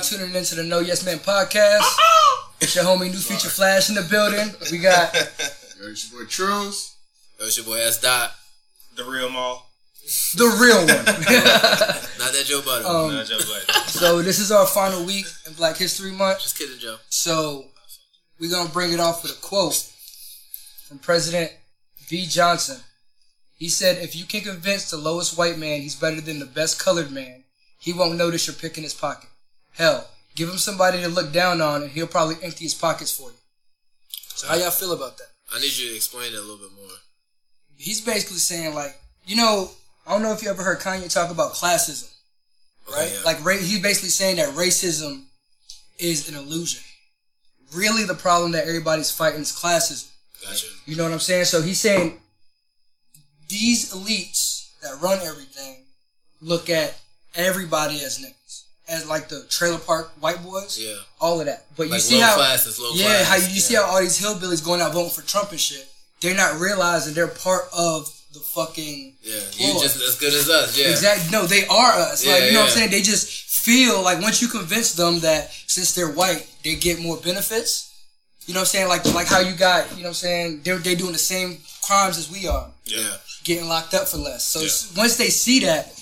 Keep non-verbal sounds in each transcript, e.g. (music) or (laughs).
good? You're now tuning into the No Yes Man podcast. It's your homie New Future Flash in the building. We got (laughs) Yo, it's your boy Trues. Yo, it's your boy S. Dot. The real mall. the real one. (laughs) Not that Joe Budden. Um, Not Joe Budden. so this is our final week in Black History Month. Just kidding, Joe. So we're gonna bring it off with a quote from President B. Johnson. He said, "If you can convince the lowest white man he's better than the best colored man, he won't notice you're picking his pocket. Hell, give him somebody to look down on, and he'll probably empty his pockets for you." So how y'all feel about that? I need you to explain it a little bit more. He's basically saying like, you know, I don't know if you ever heard Kanye talk about classism, Okay, right? yeah. Like, ra- he's basically saying that racism is an illusion. Really, the problem that everybody's fighting is classism. Gotcha. You know what I'm saying? So he's saying these elites that run everything look at everybody as niggas, as like the trailer park white boys, Yeah. all of that. But you Like see low how, classes, low yeah, how you, you see how all these hillbillies going out voting for Trump and shit. They're not realizing they're part of the fucking Yeah. You just as good as us. Yeah. Exactly. No, they are us. like you know what I'm saying? They just feel like once you convince them that since they're white, they get more benefits. You know what I'm saying? Like like how you got, you know what I'm saying? They're they doing the same crimes as we are, Yeah. getting locked up for less. So Yeah. once they see that,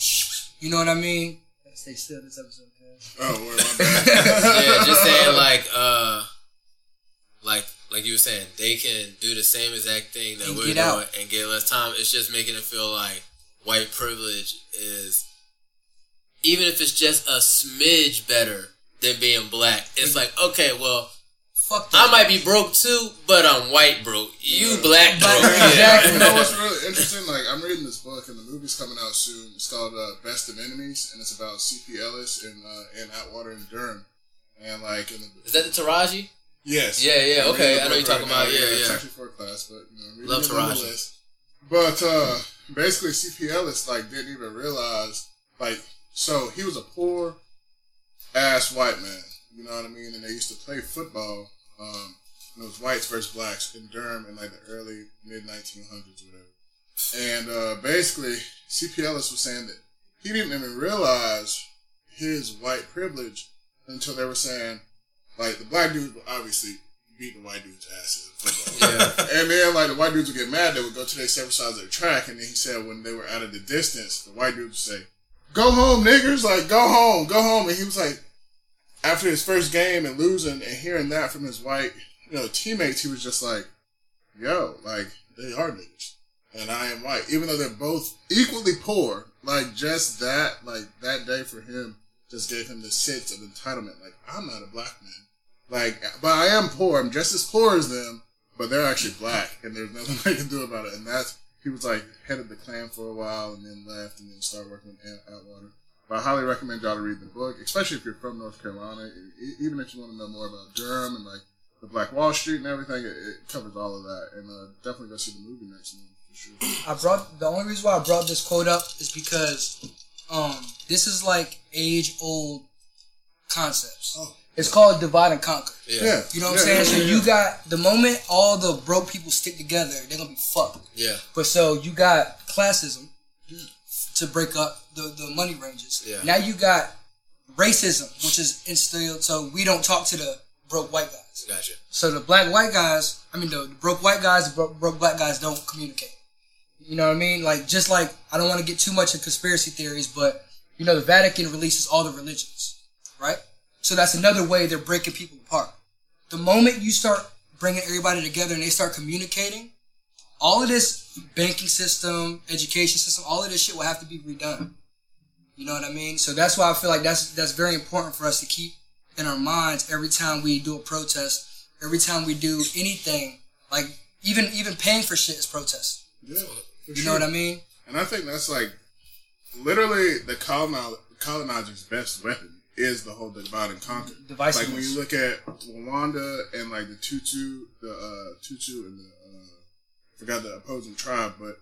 you know what I mean? Stay still this episode. Guys. Oh, word, my bad. (laughs) yeah. Just saying like uh, like like you were saying, they can do the same exact thing that And we're doing out. and get less time. It's just making it feel like white privilege is, even if it's just a smidge better than being black. It's like okay, well. Fuck that. I might be broke too, but I'm white broke. You black Black- broke. Yeah. exactly. you know what's really interesting? Like, I'm reading this book, and the movie's coming out soon. It's called uh, Best of Enemies, and it's about C.P. Ellis and uh, Ann Atwater and Durham. And like, in the, Is that the Taraji? yes, Yeah, yeah, I'm okay, reading I know book you're talking about- yeah, It's yeah. actually for a class, but you know, Love it Taraji. But uh, basically, C.P. Ellis like didn't even realize like so he was a poor ass white man. You know what I mean? And they used to play football. Um, and it was whites versus blacks in Durham in like the early mid 1900s, whatever. And uh, basically, C.P. Ellis was saying that he didn't even realize his white privilege until they were saying, like, the black dudes would obviously beat the white dudes' asses in football. Yeah. (laughs) And then, like, the white dudes would get mad. They would go to their separate sides of the track. And then he said when they were out of the distance, the white dudes would say, go home, niggers. Like, go home, go home. And he was like, after his first game and losing and hearing that from his white, you know, teammates, he was just like, yo, like, they are niggas. And I am white. Even though they're both equally poor, like, just that, like, that day for him just gave him the sense of entitlement. Like, I'm not a black man. Like, but I am poor. I'm just as poor as them, but they're actually black, and there's nothing (laughs) they can do about it. And that's he was like head of the clan for a while, and then left, and then started working with Atwater. But I highly recommend y'all to read the book, especially if you're from North Carolina. Even if you want to know more about Durham and like the Black Wall Street and everything, it, it covers all of that. And uh, definitely go see the movie next month for sure. I brought the only reason why I brought this quote up is because um this is like age old concepts. Oh. It's called divide and conquer. Yeah. Yeah, You know what Yeah, I'm saying? yeah, so yeah, you got the moment all the broke people stick together, they're gonna be fucked. Yeah. But so you got classism to break up the, the money ranges. Yeah. Now you got racism, which is instilled so we don't talk to the broke white guys. Gotcha. So the black white guys, I mean the, the broke white guys, the broke, broke black guys don't communicate. You know what I mean? Like just like I don't want to get too much in conspiracy theories, but you know the Vatican releases all the religions, right? So that's another way they're breaking people apart. The moment you start bringing everybody together and they start communicating, all of this banking system, education system, all of this shit will have to be redone. You know what I mean? So that's why I feel like that's that's very important for us to keep in our minds every time we do a protest, every time we do anything, like even even paying for shit is protest. Yeah, for You know what I mean? And I think that's like literally the colonizer, colonizer's best weapon is the whole divide and conquer. Divisiveness. Like when you look at Rwanda and like the Tutu, the uh, Tutu and the forgot the opposing tribe, but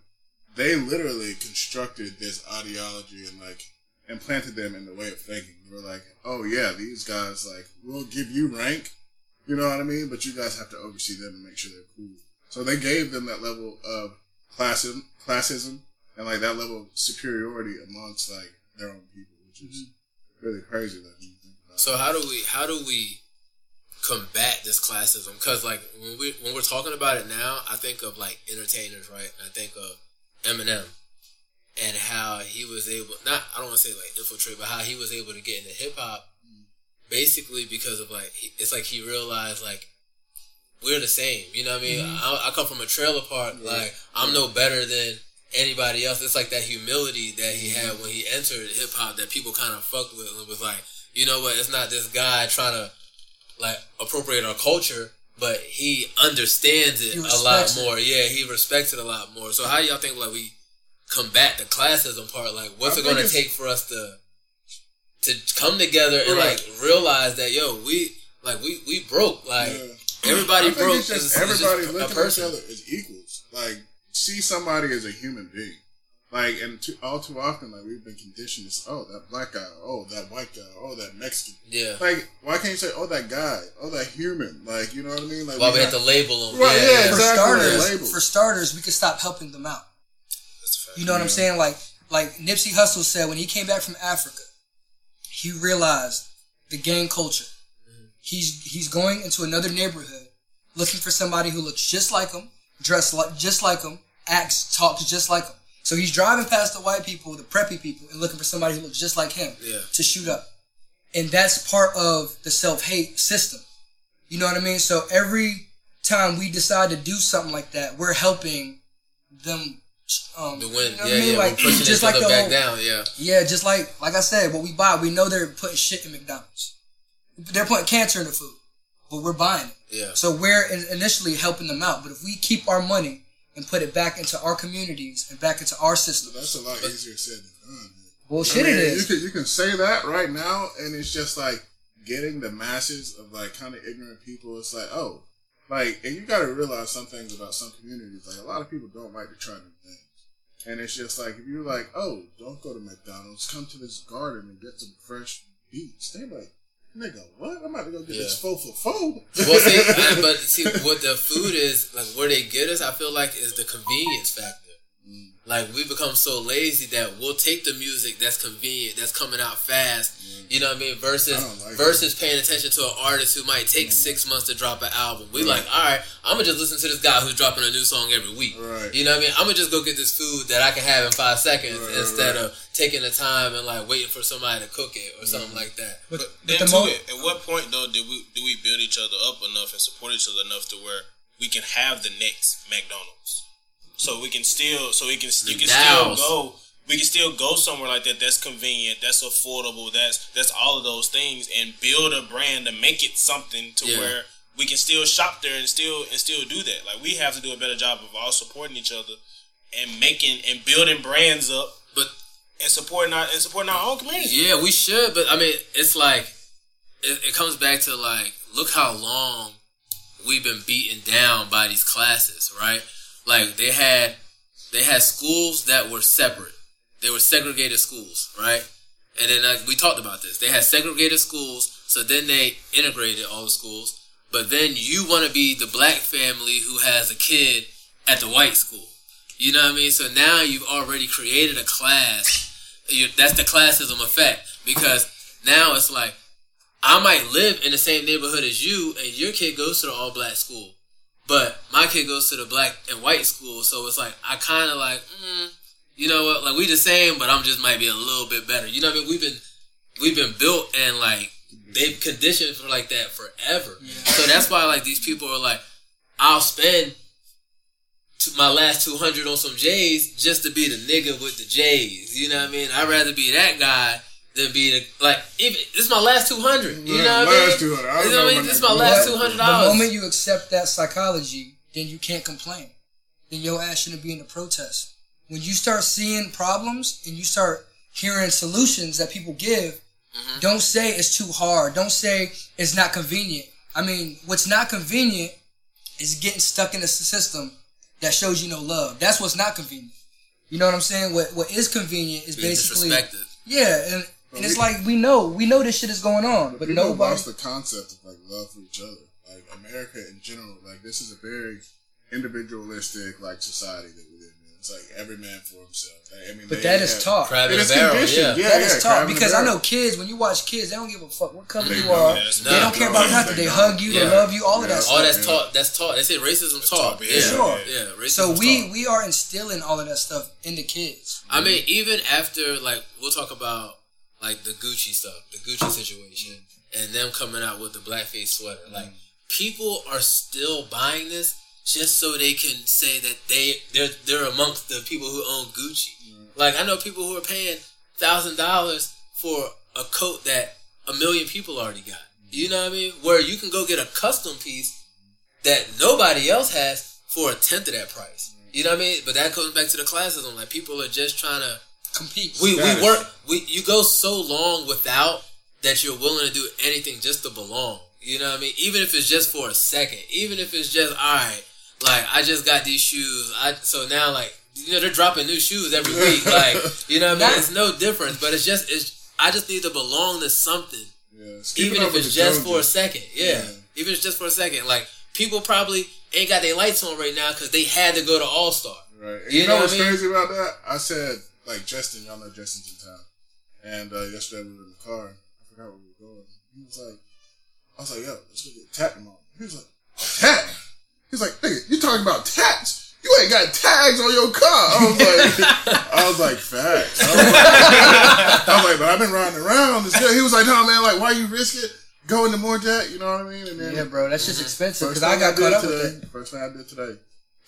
they literally constructed this ideology and like implanted them in the way of thinking. They were like, oh yeah, these guys like we'll give you rank, you know what I mean, but you guys have to oversee them and make sure they're cool. So they gave them that level of classism, classism, and like that level of superiority amongst like their own people, which is mm-hmm. really crazy. Like, when you think about. So how do we how do we combat this classism? Because like when we when we're talking about it now, I think of like entertainers, right? And I think of Eminem and how he was able not I don't want to say like infiltrate, but how he was able to get into hip hop, basically because of like he, it's like he realized like we're the same. You know what I mean? Mm-hmm. I, I come from a trailer park. Like I'm no better than anybody else. It's like that humility that he had mm-hmm. when he entered hip hop that people kind of fucked with and was like, you know what? It's not this guy trying to like appropriate our culture, but he understands it He a lot respects it. more. Yeah, he respects it a lot more. So how y'all think like we combat the classism part? Like, what's I it going to take for us to to come together and like realize that yo, we like we we broke like. Yeah. Everybody I think broke. It's just It's- it's everybody just a looking at person. each other as equals. Like see somebody as a human being. Like and too, all too often, like we've been conditioned as oh that black guy, oh that white guy, oh that Mexican. Yeah. Like why can't you say oh that guy, oh that human? Like you know what I mean? Like Why we got- have to label them? Right, yeah, yeah, yeah. For exactly, starters, for starters, we could stop helping them out. That's a fact. You know what I'm saying? Like like Nipsey Hussle said when he came back from Africa, he realized the gang culture. Mm-hmm. He's he's going into another neighborhood looking for somebody who looks just like him, dressed like just like him, acts, talks just like him. So he's driving past the white people, the preppy people, and looking for somebody who looks just like him Yeah. to shoot up. And that's part of the self hate system. You know what I mean? So every time we decide to do something like that, we're helping them um, The win. you know yeah, I mean? yeah. Like just like the back whole, down. Yeah. yeah, just like like I said, what we buy, we know they're putting shit in McDonald's. They're putting cancer in the food, but we're buying it. Yeah. So we're initially helping them out, but if we keep our money and put it back into our communities and back into our system, That's a lot easier said than done. bullshit I mean, it is. You can you can say that right now, and it's just like getting the masses of like kind of ignorant people. It's like oh, like and you got to realize some things about some communities. Like a lot of people don't like to try new things, and it's just like if you're like oh, don't go to McDonald's, come to this garden and get some fresh beets. They're like. Nigga, what? I'm about to go get this Yeah. faux for faux. Well, see, (laughs) I- but see, what the food is like, where they get us, I feel like is the convenience factor. Like we become so lazy that we'll take the music that's convenient, that's coming out fast. Mm-hmm. You know what I mean? Versus I like versus paying attention to an artist who might take mm-hmm. six months to drop an album. We like, all right, I'm gonna just listen to this guy who's dropping a new song every week. Right. You know what I mean? I'm gonna just go get this food that I can have in five seconds Right, right, instead right. of taking the time and like waiting for somebody to cook it or something mm-hmm. like that. But, But but then the to mo- it, at what point though did we do we build each other up enough and support each other enough to where we can have the next McDonald's? So we can still, so we can you can still go. We can still go somewhere like that. That's convenient. That's affordable. That's that's all of those things, and build a brand to make it something to Yeah. where we can still shop there and still and still do that. Like we have to do a better job of all supporting each other and making and building brands up But and supporting our and supporting our own community. Yeah, we should, but I mean, it's like it, it comes back to like, look how long we've been beaten down by these classes, right? Like they had they had schools that were separate. They were segregated schools, right? And then like we talked about this. They had segregated schools, so then they integrated all the schools. But then you want to be the black family who has a kid at the white school. You know what I mean? So now you've already created a class. You, that's the classism effect because now it's like I might live in the same neighborhood as you, and your kid goes to the all black school, but my kid goes to the black and white school. So it's like I kind of like, mm, you know what? Like we the same, but I'm just might be a little bit better. You know what I mean? We've been we've been built and like they've conditioned for like that forever. So that's why like these people are like, I'll spend my last two hundred on some J's just to be the nigga with the J's. You know what I mean? I'd rather be that guy than be the like. Even this is my last two hundred. You know what I mean? Last 200. I You know what I mean? This is my they- last But two hundred The moment you accept that psychology, then you can't complain. Then your ass shouldn't be in the protest. When you start seeing problems and you start hearing solutions that people give, Mm-hmm. don't say it's too hard. Don't say it's not convenient. I mean, what's not convenient is getting stuck in a system that shows you no love. That's what's not convenient. You know what I'm saying? What what is convenient is Being basically disrespected. yeah, and, But and it's like we know we know this shit is going on, But but nobody. lost the concept of like love for each other. Like America in general, like this is a very individualistic like society that we live in. It's like every man for himself. I mean, But that is have- taught. Crab in a barrel. conditioned. Yeah. Yeah, That yeah. is crab taught because I know kids. When you watch kids, they don't give a fuck what color They you are. That's They not- don't care about no, nothing. they They hug you. They love you. All of that All stuff. that's Yeah. taught. That's taught. They say racism's That's taught. taught, Yeah, yeah. Sure. Yeah, racism's So we taught. we are instilling all of that stuff in the kids. I mean, even after like we'll talk about like the Gucci stuff, the Gucci situation, and them coming out with the blackface sweater. Like people are still buying this just so they can say that they they're they're amongst the people who own Gucci. Like I know people who are paying thousand dollars for a coat that a million people already got. You know what I mean? Where you can go get a custom piece that nobody else has for a tenth of that price. You know what I mean? But that goes back to the classism. Like people are just trying to Compete. we, we work we you go so long without that you're willing to do anything just to belong. You know what I mean? Even if it's just for a second. Even if it's just all right, like I just got these shoes. I so now like you know they're dropping new shoes every (laughs) week. Like you know what I mean? It's no difference. But it's just it's I just need to belong to something. Yeah, Even if it's just for a second. Yeah. Yeah. Even if it's just for a second. Like people probably ain't got their lights on right now because they had to go to All Star. Right. And You you, know know, what what's I mean? crazy about that? I said, like, Justin, y'all know Justin's in town. And uh, yesterday we were in the car. I forgot where we were going. He was like, I was like, yo, let's go get tat tomorrow. He was like, tat? He's like, nigga, you talking about tats? You ain't got tags on your car. I was like, I was like, facts. I was like, (laughs) I was like, but I've been riding around. Good. He was like, no, man, like, why you risk it? Go into more tat, you know what I mean? And then Yeah, bro, that's just expensive because I got caught up today, with it. First thing I did today,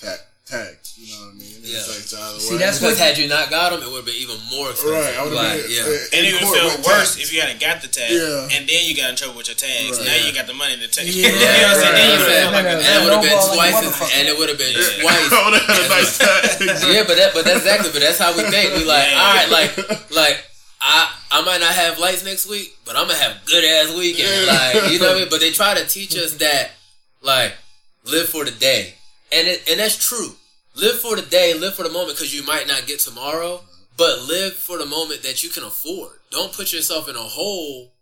tag, tag. You know what I mean? Yeah. It's like, it's out See, way. that's Because what- had you not got them, it would have been even more expensive. right. I would Like, been. yeah. And it would court feel worse tags. if you hadn't got the tag, Yeah. and then you got in trouble with your tags. Right. Now Yeah. you got the money to tag. Yeah, (laughs) you know what I'm saying? Then you right. feel like No, And it would have been Snowball like a twice, as, and it would have been twice. (laughs) I would have had a nice tag. (laughs) yeah, but that, but that's exactly, but that's how we think. We like, all right, like, like I, I might not have lights next week, but I'm gonna have good ass weekend. Yeah. Like, you know what I mean? But they try to teach us that, like, live for the day, and it, and that's true. Live for the day, live for the moment, because you might not get tomorrow. But live for the moment that you can afford. Don't put yourself in a hole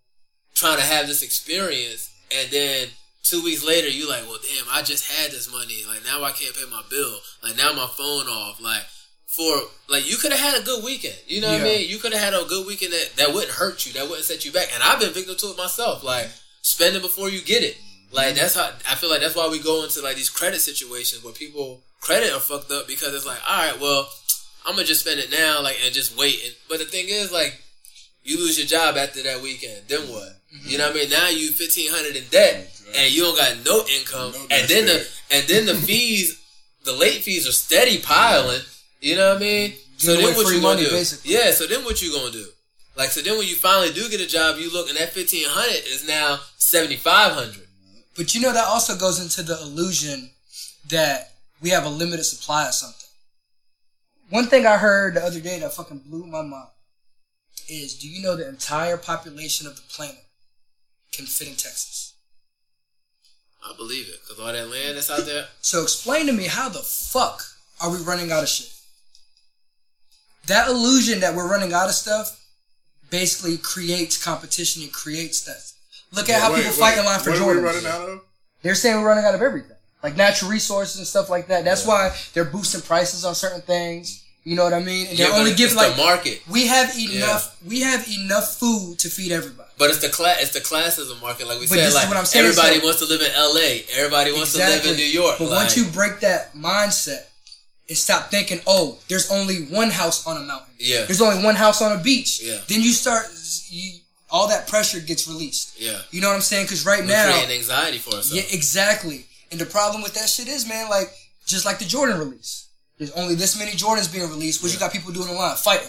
trying to have this experience, and then two weeks later you like, well, damn, I just had this money. Like now I can't pay my bill. Like now my phone off. Like for like you could have had a good weekend. You know what I mean? You could have had a good weekend that, that wouldn't hurt you. That wouldn't set you back. And I've been victim to it myself. Like spend it before you get it. Like that's how I feel like that's why we go into like these credit situations where people credit are fucked up because it's like, all right, well, I'm gonna just spend it now, like and just wait. And, but the thing is, like, you lose your job after that weekend, then what? You know what I mean? Now you fifteen hundred in debt, and you don't got no income, No and then the and then the (laughs) fees, the late fees are steady piling. You know what I mean? So then what you gonna money, do? basically. Yeah. So then what you gonna do? Like so then when you finally do get a job, you look and that fifteen hundred is now seventy five hundred. But you know that also goes into the illusion that we have a limited supply of something. One thing I heard the other day that fucking blew my mind is do you know the entire population of the planet can fit in Texas? I believe it because all that land that's out there. So explain to me how the fuck are we running out of shit? That illusion that we're running out of stuff basically creates competition and creates that. Look at how Wait, people wait, fight in line for what are we running out of? They're saying we're running out of everything, like natural resources and stuff like that. That's why they're boosting prices on certain things. You know what I mean? And Yeah, they're but only it's giving the like market. we have enough. We have enough food to feed everybody. But it's the class, it's the classes of market. Like we But said, this is like what I'm saying, everybody so- wants to live in L.A. Everybody wants to live in New York. But like, once you break that mindset and stop thinking, oh, there's only one house on a mountain. Yeah. There's only one house on a beach. Yeah. Then you start, you, all that pressure gets released. yeah, You know what I'm saying? Because right we're now, creating anxiety for ourselves. yeah, exactly. And the problem with that shit is, man, like just like the Jordan release. There's only this many Jordans being released. What you got people doing online fighting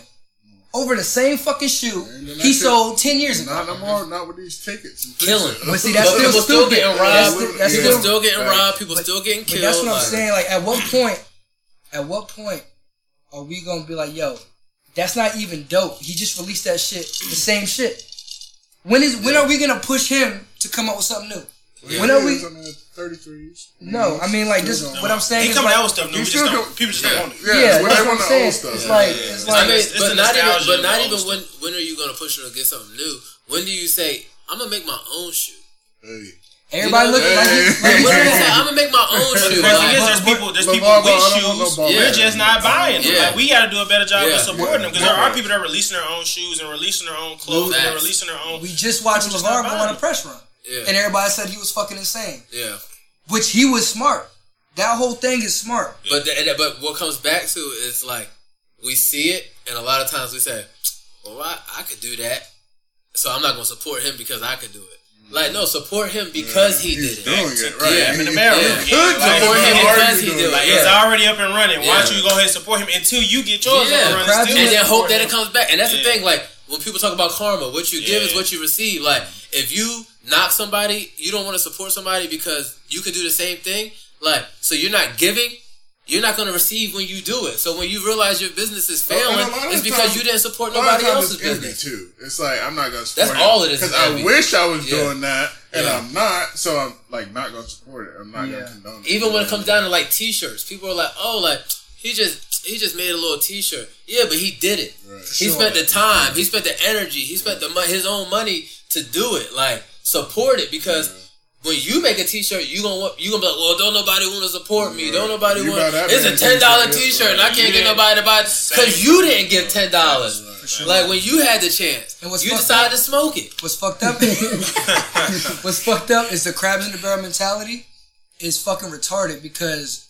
over the same fucking shoe he shit- sold ten years ago. Not no more. Not with these tickets. and Killing. shit. But see, (laughs) that's But still people still stupid. getting That's robbed. still- that's people still- still getting Right. robbed. People But- still getting But killed. that's what I'm like- saying. Like, at what point? At what point are we gonna be like, yo, that's not even dope. He just released that shit, the same shit. When is when are we gonna push him to come up with something new? Yeah. When are we? I mean, 33s. No, I mean like this. Still What I'm saying He is coming like, out with stuff new. He We just don't, go- people just yeah. don't want it. Yeah, yeah, when that's they what I'm saying. old stuff. It's Yeah, like it's yeah. I like mean, It's- it's but not even, but not even when. When are you gonna push her to get something new? When do you say I'm gonna make my own shoe? Hey. Everybody You know, looking like, he- hey. (laughs) like he's did I say? saying. I'm gonna make my own shoes. crazy Like, there's people, there's people ball, with ball, I don't want no shoes. ball. We're just not buying them. Yeah. Like we got to do a better job Yeah. of supporting them because there are people that are releasing their own shoes and releasing their own clothes and they're releasing their own. We just watched People LaVar go on a press run. Yeah. And everybody said he was fucking insane. yeah. Which he was smart. That whole thing is smart. But the, but what comes back to is like we see it, and a lot of times we say, "Well, I, I could do that, so I'm not gonna support him because I could do it." Like, no, support him because he He's did it. doing it right. Yeah, He- in America. Yeah. Like, support him because already he did it. it. Like Yeah. it's already up and running. Why don't you go ahead and support him until you get yours Yeah. up and running? Still and then hope that him. it comes back. And that's the thing, like when people talk about karma, what you give is what you receive. Like if you knock somebody, you don't want to support somebody because you could do the same thing. Like so, you're not giving. You're not going to receive when you do it. So when you realize your business is failing, and a lot of it's because times- you didn't support A lot of nobody else's it's business. too. It's like I'm not gonna support That's all it is, because I wish I was Yeah. doing that and Yeah. I'm not. So I'm like not gonna support it. I'm not Yeah. gonna condone it. Even when it comes down to like t-shirts, people are like, "Oh, like he just he just made a little t-shirt." Yeah, but he did it. Right. He Sure. spent the time, he spent the energy, he spent the mon- his own money to do it. Like support it because when you make a t-shirt, you gonna want you gonna be like, "Well, don't nobody want to support me? Don't nobody You want." buy that It's a ten dollar t-shirt, t-shirt, and I can't get nobody to buy it because you didn't give ten dollars. Sure. Like when you had the chance, And what's you decided up- to smoke it. What's fucked up? (laughs) what's fucked up is the crabs in the barrel mentality is fucking retarded because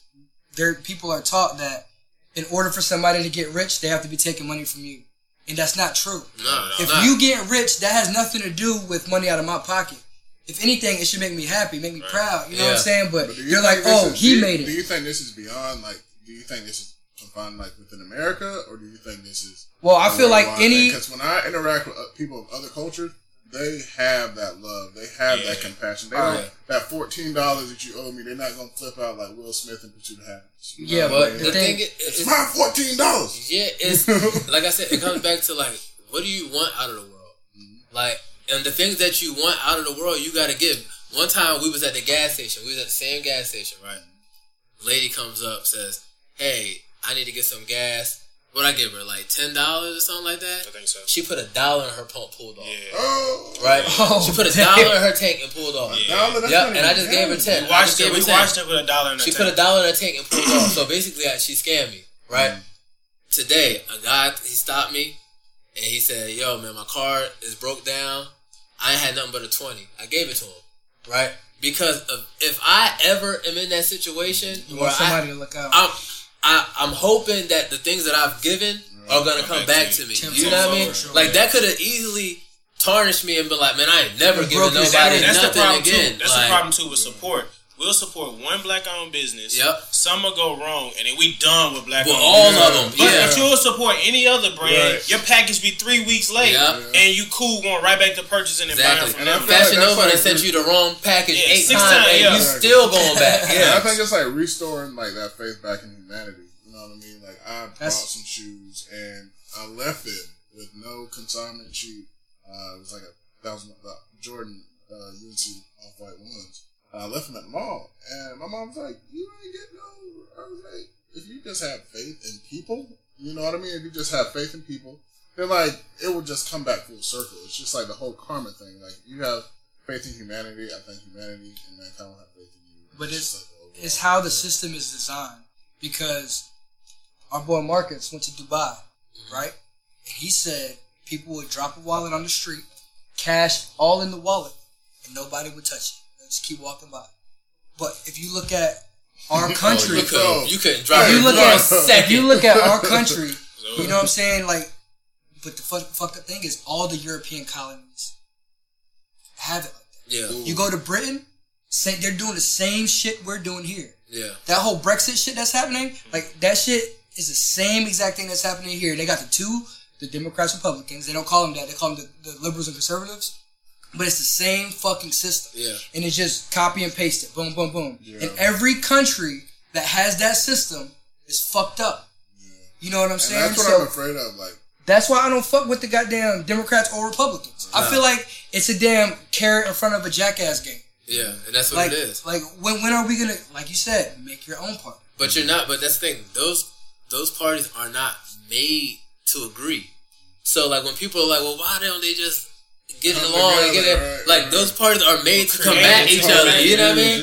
there people are taught that in order for somebody to get rich, they have to be taking money from you, and that's not true. No, If nah. you get rich, that has nothing to do with money out of my pocket. If anything, it should make me happy, make me proud. You know what I'm saying? But, But you you're like, oh, is- he you- made it. Do you think this is beyond like? Do you think this is confined like within America, or do you think this is? Well, I feel like any because when I interact with uh, people of other cultures, they have that love, they have that compassion. They don't that fourteen dollars that you owe me. They're not gonna flip out like Will Smith in Pursuit of Happiness. You know Yeah, what I But mean? the thing- thing is, it's is my fourteen dollars. Yeah, it's (laughs) like I said, it comes back to like, what do you want out of the world? Like, and the things that you want out of the world, you got to give. One time we was at the gas station. We was at the same gas station, right? Lady comes up, says, "Hey, I need to get some gas." What I give her, like ten dollars or something like that. I think so. She put a dollar in her pump, pulled off. Yeah. Oh, Right? Oh, she put a damn. dollar in her tank and pulled off. Yeah. dollar, Yep, and I just gave her bad. ten. We watched just it. We 10. watched it with a dollar in the She tank. put a dollar in her tank and pulled off. So basically, she scammed me, right? Mm. Today, a guy he stopped me and he said, "Yo, man, my car is broke down. I ain't had nothing but a twenty. I gave it to him, right? Because of, if I ever am in that situation You where want somebody I, to look out. I'm, I, I'm hoping that the things that I've given are gonna come back to me. Ten You know what I mean? sure. Like that could have easily tarnished me and been like, man, I ain't never It giving nobody spirit. That's the nothing problem again. too. That's Like, the problem too with support. We'll support one black-owned business. Yep. Some will go wrong, and then we done with black-owned. With all business. of them, But yeah. if you'll support any other brand, Right. your package be three weeks late, Yeah. and you cool going right back to purchasing and Exactly. buying from And them. feel like Fashion that's Nova like- sent you the wrong package Yeah, eight six times, times, and yeah. you still going back. (laughs) Yeah, I think it's like restoring like that faith back in humanity. You know what I mean? Like I bought That's- some shoes and I left it with no consignment sheet. Uh, it was like a thousand uh, Jordan uh, UNC off white ones. I left them at the mall, and my mom was like, "You ain't getting no." I was like, "If you just have faith in people, you know what I mean. If you just have faith in people, then like it will just come back full circle. It's just like the whole karma thing. Like you have faith in humanity. I think humanity and mankind will have faith in you. But just it's- like It's how the system is designed because our boy Marcus went to Dubai, mm-hmm. right? And he said people would drop a wallet on the street, cash all in the wallet, and nobody would touch it. They'd just keep walking by. But if you look at our (laughs) Oh, country, you, could, you couldn't drop if you look at if you look at our country, (laughs) you know what I'm saying? Like, but the fuck, fucked up thing is all the European colonies have it like that. yeah, You go to Britain, say they're doing the same shit we're doing here. yeah, That whole Brexit shit that's happening, like that shit is the same exact thing that's happening here. They got the two, the Democrats, Republicans. They don't call them that. They call them the, the liberals and conservatives. But it's the same fucking system. yeah. And it's just copy and paste it. Boom, boom, boom. Yeah. And every country that has that system is fucked up. You know what I'm And saying? that's what So- I'm afraid of. Like, that's why I don't fuck with the goddamn Democrats or Republicans. I feel like it's a damn carrot in front of a jackass game. Yeah, and that's what Like, it is. like when when are we gonna, like you said, make your own party? But you're not. But that's the thing. Those those parties are not made to agree. So like when people are like, well, why don't they just getting Come along and together, getting right, like those parties are made to Creative, combat each other. right. You know what I mean?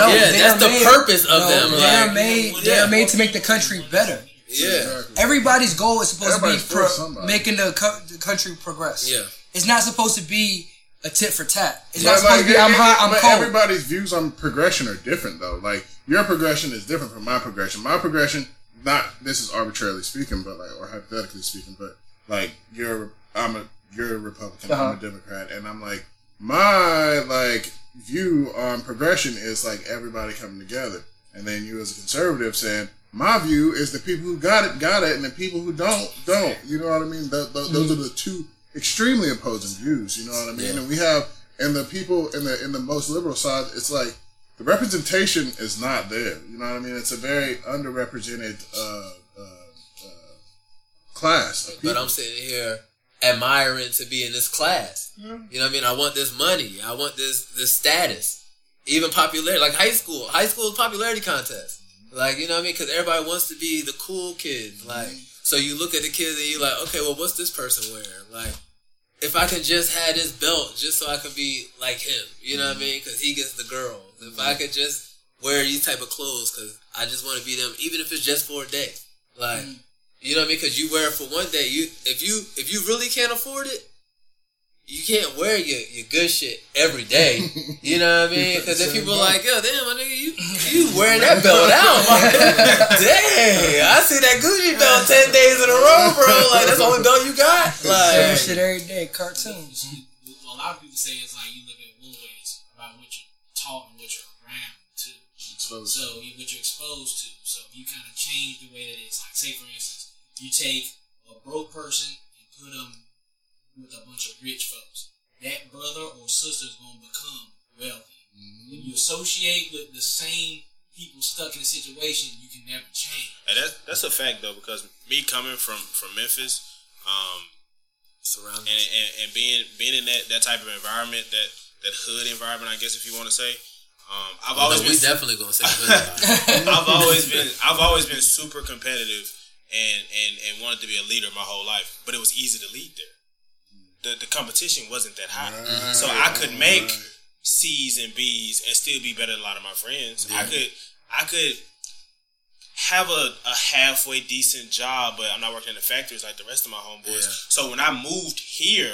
No, yeah, that's are the made- purpose of no, them. They are Like, made. They are made to make the country better. yeah, Exactly. Everybody's goal is supposed Everybody's to be pro- making the, co- the country progress. yeah. It's not supposed to be a tit for tat. It's But, not supposed like, to be I'm hot, I'm but cold. Everybody's views on progression are different, though. Like your progression is different from my progression. My progression, not this is arbitrarily speaking, but like or hypothetically speaking, but like you're, I'm a you're a Republican, I'm Uh-huh. a Democrat, and I'm like my like view on progression is like everybody coming together, and then you as a conservative saying. My view is the people who got it got it, and the people who don't don't. You know what I mean? Th- th- Those are the two extremely opposing views. You know what I mean? Yeah. And we have, and the people in the in the most liberal side, it's like the representation is not there. You know what I mean? It's a very underrepresented uh, uh, uh, class. Of people. But I'm sitting here admiring to be in this class. Mm-hmm. You know what I mean? I want this money. I want this this status. Even popularity, like high school. High school popularity contest. Mm-hmm. Like, you know what I mean? Because everybody wants to be the cool kid. Like, mm-hmm. so you look at the kids and you're like, okay, well, what's this person wearing? Like, if I can just have this belt just so I can be like him, you know what I mean? Because he gets the girls. If I could just wear these type of clothes because I just want to be them, even if it's just for a day. Like, you know what I mean? Because you wear it for one day. You if you if you really can't afford it, you can't wear your, your good shit every day. (laughs) You know what I mean? Because if people are like, yo, damn, my nigga, you you wearing that belt out, my Dang, I see that Gucci belt ten days in a row, bro. Like that's the only belt you got. Same Like, shit every day. Cartoons. a lot of people say it's like you look at one ways about what you're taught and what you're around too. So, So what you're exposed to. So you kind of change the way that it's like, say for instance, you take a broke person and put them with a bunch of rich folks. That brother or sister is going to become wealthy. If you associate with the same people stuck in a situation, you can never change. And that, that's a fact though, because me coming from from Memphis, um, surrounded. and, and, and being being in that, that type of environment, that that hood environment, I guess if you want to say, um, I've Oh, always no, we been definitely gonna say hood. (laughs) I've always been I've always been super competitive and, and, and wanted to be a leader my whole life. But it was easy to lead there. The the competition wasn't that high. Mm-hmm. so I could make C's and B's and still be better than a lot of my friends. I could I could have a, a halfway decent job, but I'm not working in the factories like the rest of my homeboys. Yeah. So when I moved here,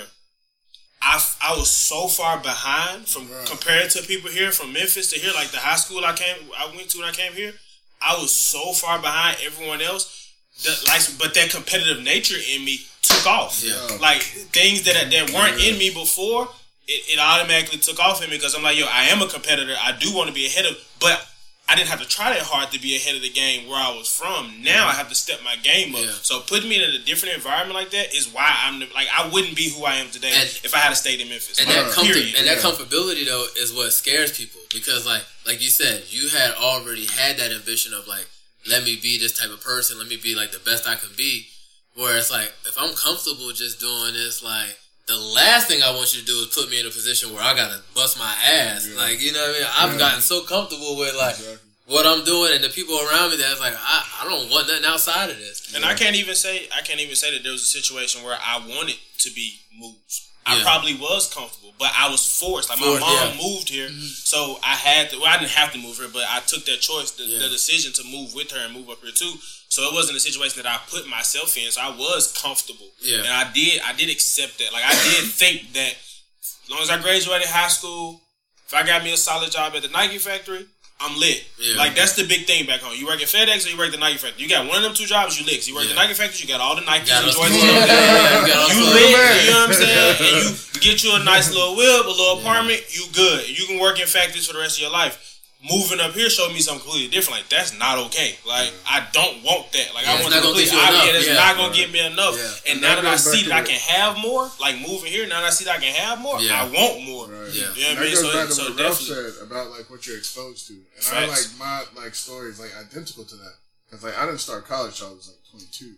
I, I was so far behind from Right. compared to people here from Memphis to here, like the high school I came I went to when I came here. I was so far behind everyone else. That, like, but that competitive nature in me took off. Yeah. Like things that that weren't in me before, it, it automatically took off in me because I'm like, yo, I am a competitor. I do want to be ahead of, but I didn't have to try that hard to be ahead of the game where I was from. Now I have to step my game up. Yeah. So putting me in a different environment like that is why I'm the, like I wouldn't be who I am today And- if I had stayed in Memphis. And Like, that comfort, and that Yeah. comfortability though is what scares people because like like you said, you had already had that ambition of like, let me be this type of person, let me be like the best I can be. Where it's like, if I'm comfortable just doing this, like the last thing I want you to do is put me in a position where I gotta bust my ass. Yeah. Like, you know what I mean? I've Yeah. gotten so comfortable with like Exactly. what I'm doing and the people around me that's like, I, I don't want nothing outside of this. And I can't even say I can't even say that there was a situation where I wanted to be moved. I Yeah. probably was comfortable, but I was forced. Like my mom yeah. Mm-hmm. moved here, so I had to. Well, I didn't have to move her, but I took that choice, the, Yeah. the decision to move with her and move up here too. So it wasn't a situation that I put myself in. So I was comfortable, Yeah. and I did. I did accept that. Like I did (coughs) think that as long as I graduated high school, if I got me a solid job at the Nike factory, I'm lit. Yeah. Like that's the big thing back home. You work at FedEx or you work at the Nike factory. You got one of them two jobs, you lit. You work at the Nike factory, you got all the Nikes Got and. Yeah, yeah, you got You lit, you know what I'm saying? And you, you get you a nice little whip, a little apartment, you good. You can work in factories for the rest of your life. Moving up here showed me something completely different. Like that's not okay. Like I don't want that. Like Yeah, I it's want not gonna get complete. I, yeah, that's Yeah. not gonna get me enough. Yeah. And now that I see that I can have more, like moving here, now that I see that I can have more, Yeah. I want more. Right. Yeah. You know what I that mean? goes So, back to so what Ralph said about like what you're exposed to, and I Facts. like my like stories like identical to that because like I didn't start college till I was like 22,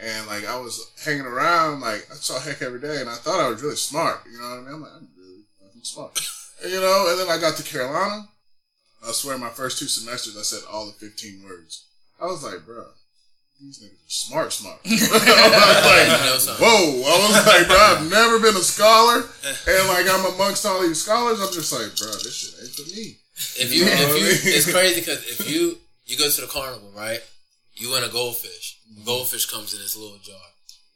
and like I was hanging around like I saw heck every day, and I thought I was really smart. You know what I mean? I'm like I'm really fucking smart, (laughs) you know. And then I got to Carolina. I swear, my first two semesters, I said all the 15 words. I was like, bro, these niggas are smart, smart. (laughs) I was like, whoa! I was like, bro, I've never been a scholar, and like I'm amongst all these scholars. I'm just like, bro, this shit ain't for me. If you, You know if I you, mean? it's (laughs) crazy because if you, you go to the carnival, right? You win a goldfish. Goldfish comes in this little jar.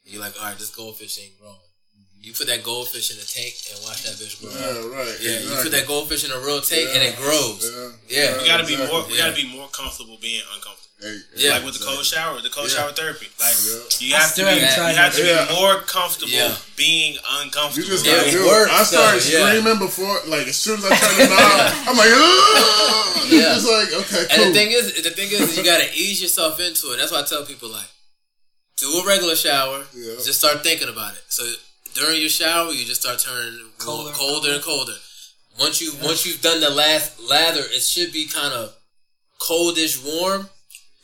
You're like, all right, this goldfish ain't growing. You put that goldfish in a tank and watch that bitch grow. Yeah, right. Yeah, you put that goldfish in a real tank and it grows. Yeah, Yeah. We gotta be exactly. more. We Yeah. gotta be more comfortable being uncomfortable. Hey, Yeah. Like with the cold shower, the cold Yeah. shower therapy. Like Yeah. you have to be, you have to that. be more comfortable Yeah. being You uncomfortable. just gotta it do it. works, I started though, yeah. screaming before, like as soon as I turned the (laughs) knob, I'm like, Ugh! Yeah. (laughs) it's like okay, And the thing is, the thing is, you gotta ease yourself into it. That's why I tell people like, do a regular shower. Yeah. Just start thinking about it. So during your shower, you just start turning Colder, colder, colder and colder. Once you once you've done the last lather, it should be kind of coldish warm.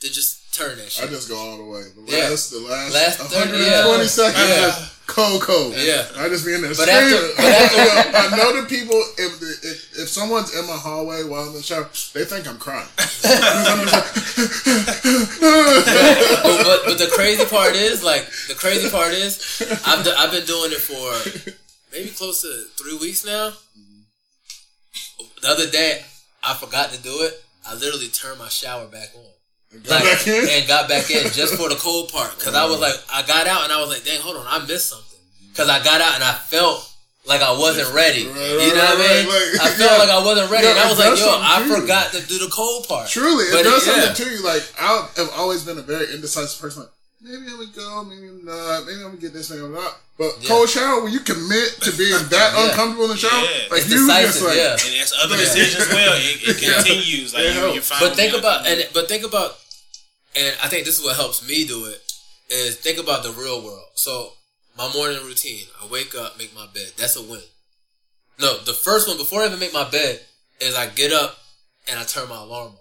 To just turn that I just go all the way. The Yeah. last, the last, Last 120 thirty, yeah. seconds, Yeah. just cold, cold. Yeah. I just be in there But screaming. after- but after- (laughs) I know the people. If, if if someone's in my hallway while I'm in the shower, they think I'm crying. I'm like, but, but, but the crazy part is, like, the crazy part is, I've, I've been doing it for maybe close to three weeks now. The other day, I forgot to do it. I literally turned my shower back on. Go Like, back in. and got back in just for the cold part. Cause I was like, I got out and I was like, dang, hold on, I missed something. Cause I got out and I felt like I wasn't ready. Right, you right, know what I mean? right. I felt Yeah. like I wasn't ready. Yeah, and I was like, yo, I forgot to do the cold part. Truly, it But does yeah. something to you. Like I have always been a very indecisive person. Like, maybe I'm gonna go, maybe I'm not, maybe I'm gonna get this, maybe I'm not. But Yeah. cold shower, when you commit to being (laughs) that Yeah. uncomfortable in the shower, Yeah. like It's you just decisive, like, yeah. And it's other decisions as well. It, it (laughs) continues. Like It you, helps. you're fine. But think about and but think about and I think this is what helps me do it is think about the real world. So my morning routine, I wake up, make my bed. That's a win. No, the first one before I even make my bed is I get up and I turn my alarm off.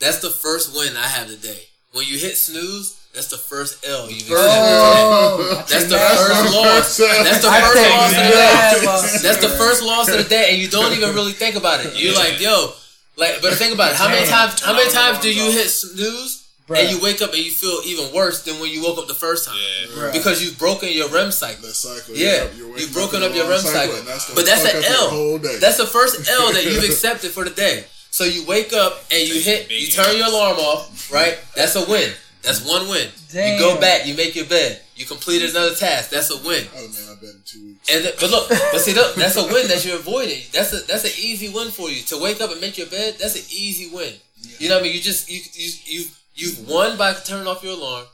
That's the first win I have today. When you hit snooze, that's the first L you've accepted. Oh, That's the first loss. That's the first loss of the day. That's the first loss of the day, and you don't even really think about it. You're like, yo, like, but think about it. How many times? How many times do you hit snooze Bruh. and you wake up and you feel even worse than when you woke up the first time? Yeah. Because you've broken your REM cycle. that cycle. Yeah, you're you've broken in up your REM cycle. and that's But that's fuck an L. That's the first L that you've (laughs) accepted for the day. So you wake up and you hit, you turn your alarm off, right? That's a win. That's one win. You go back, you make your bed, you completed another task. That's a win. Oh, I made my bed in two weeks. And th- but look, but see, look, that's a win that you're avoiding. That's a that's an easy win for you to wake up and make your bed. That's an easy win. You know what I mean? You just you you you you've won by turning off your alarm.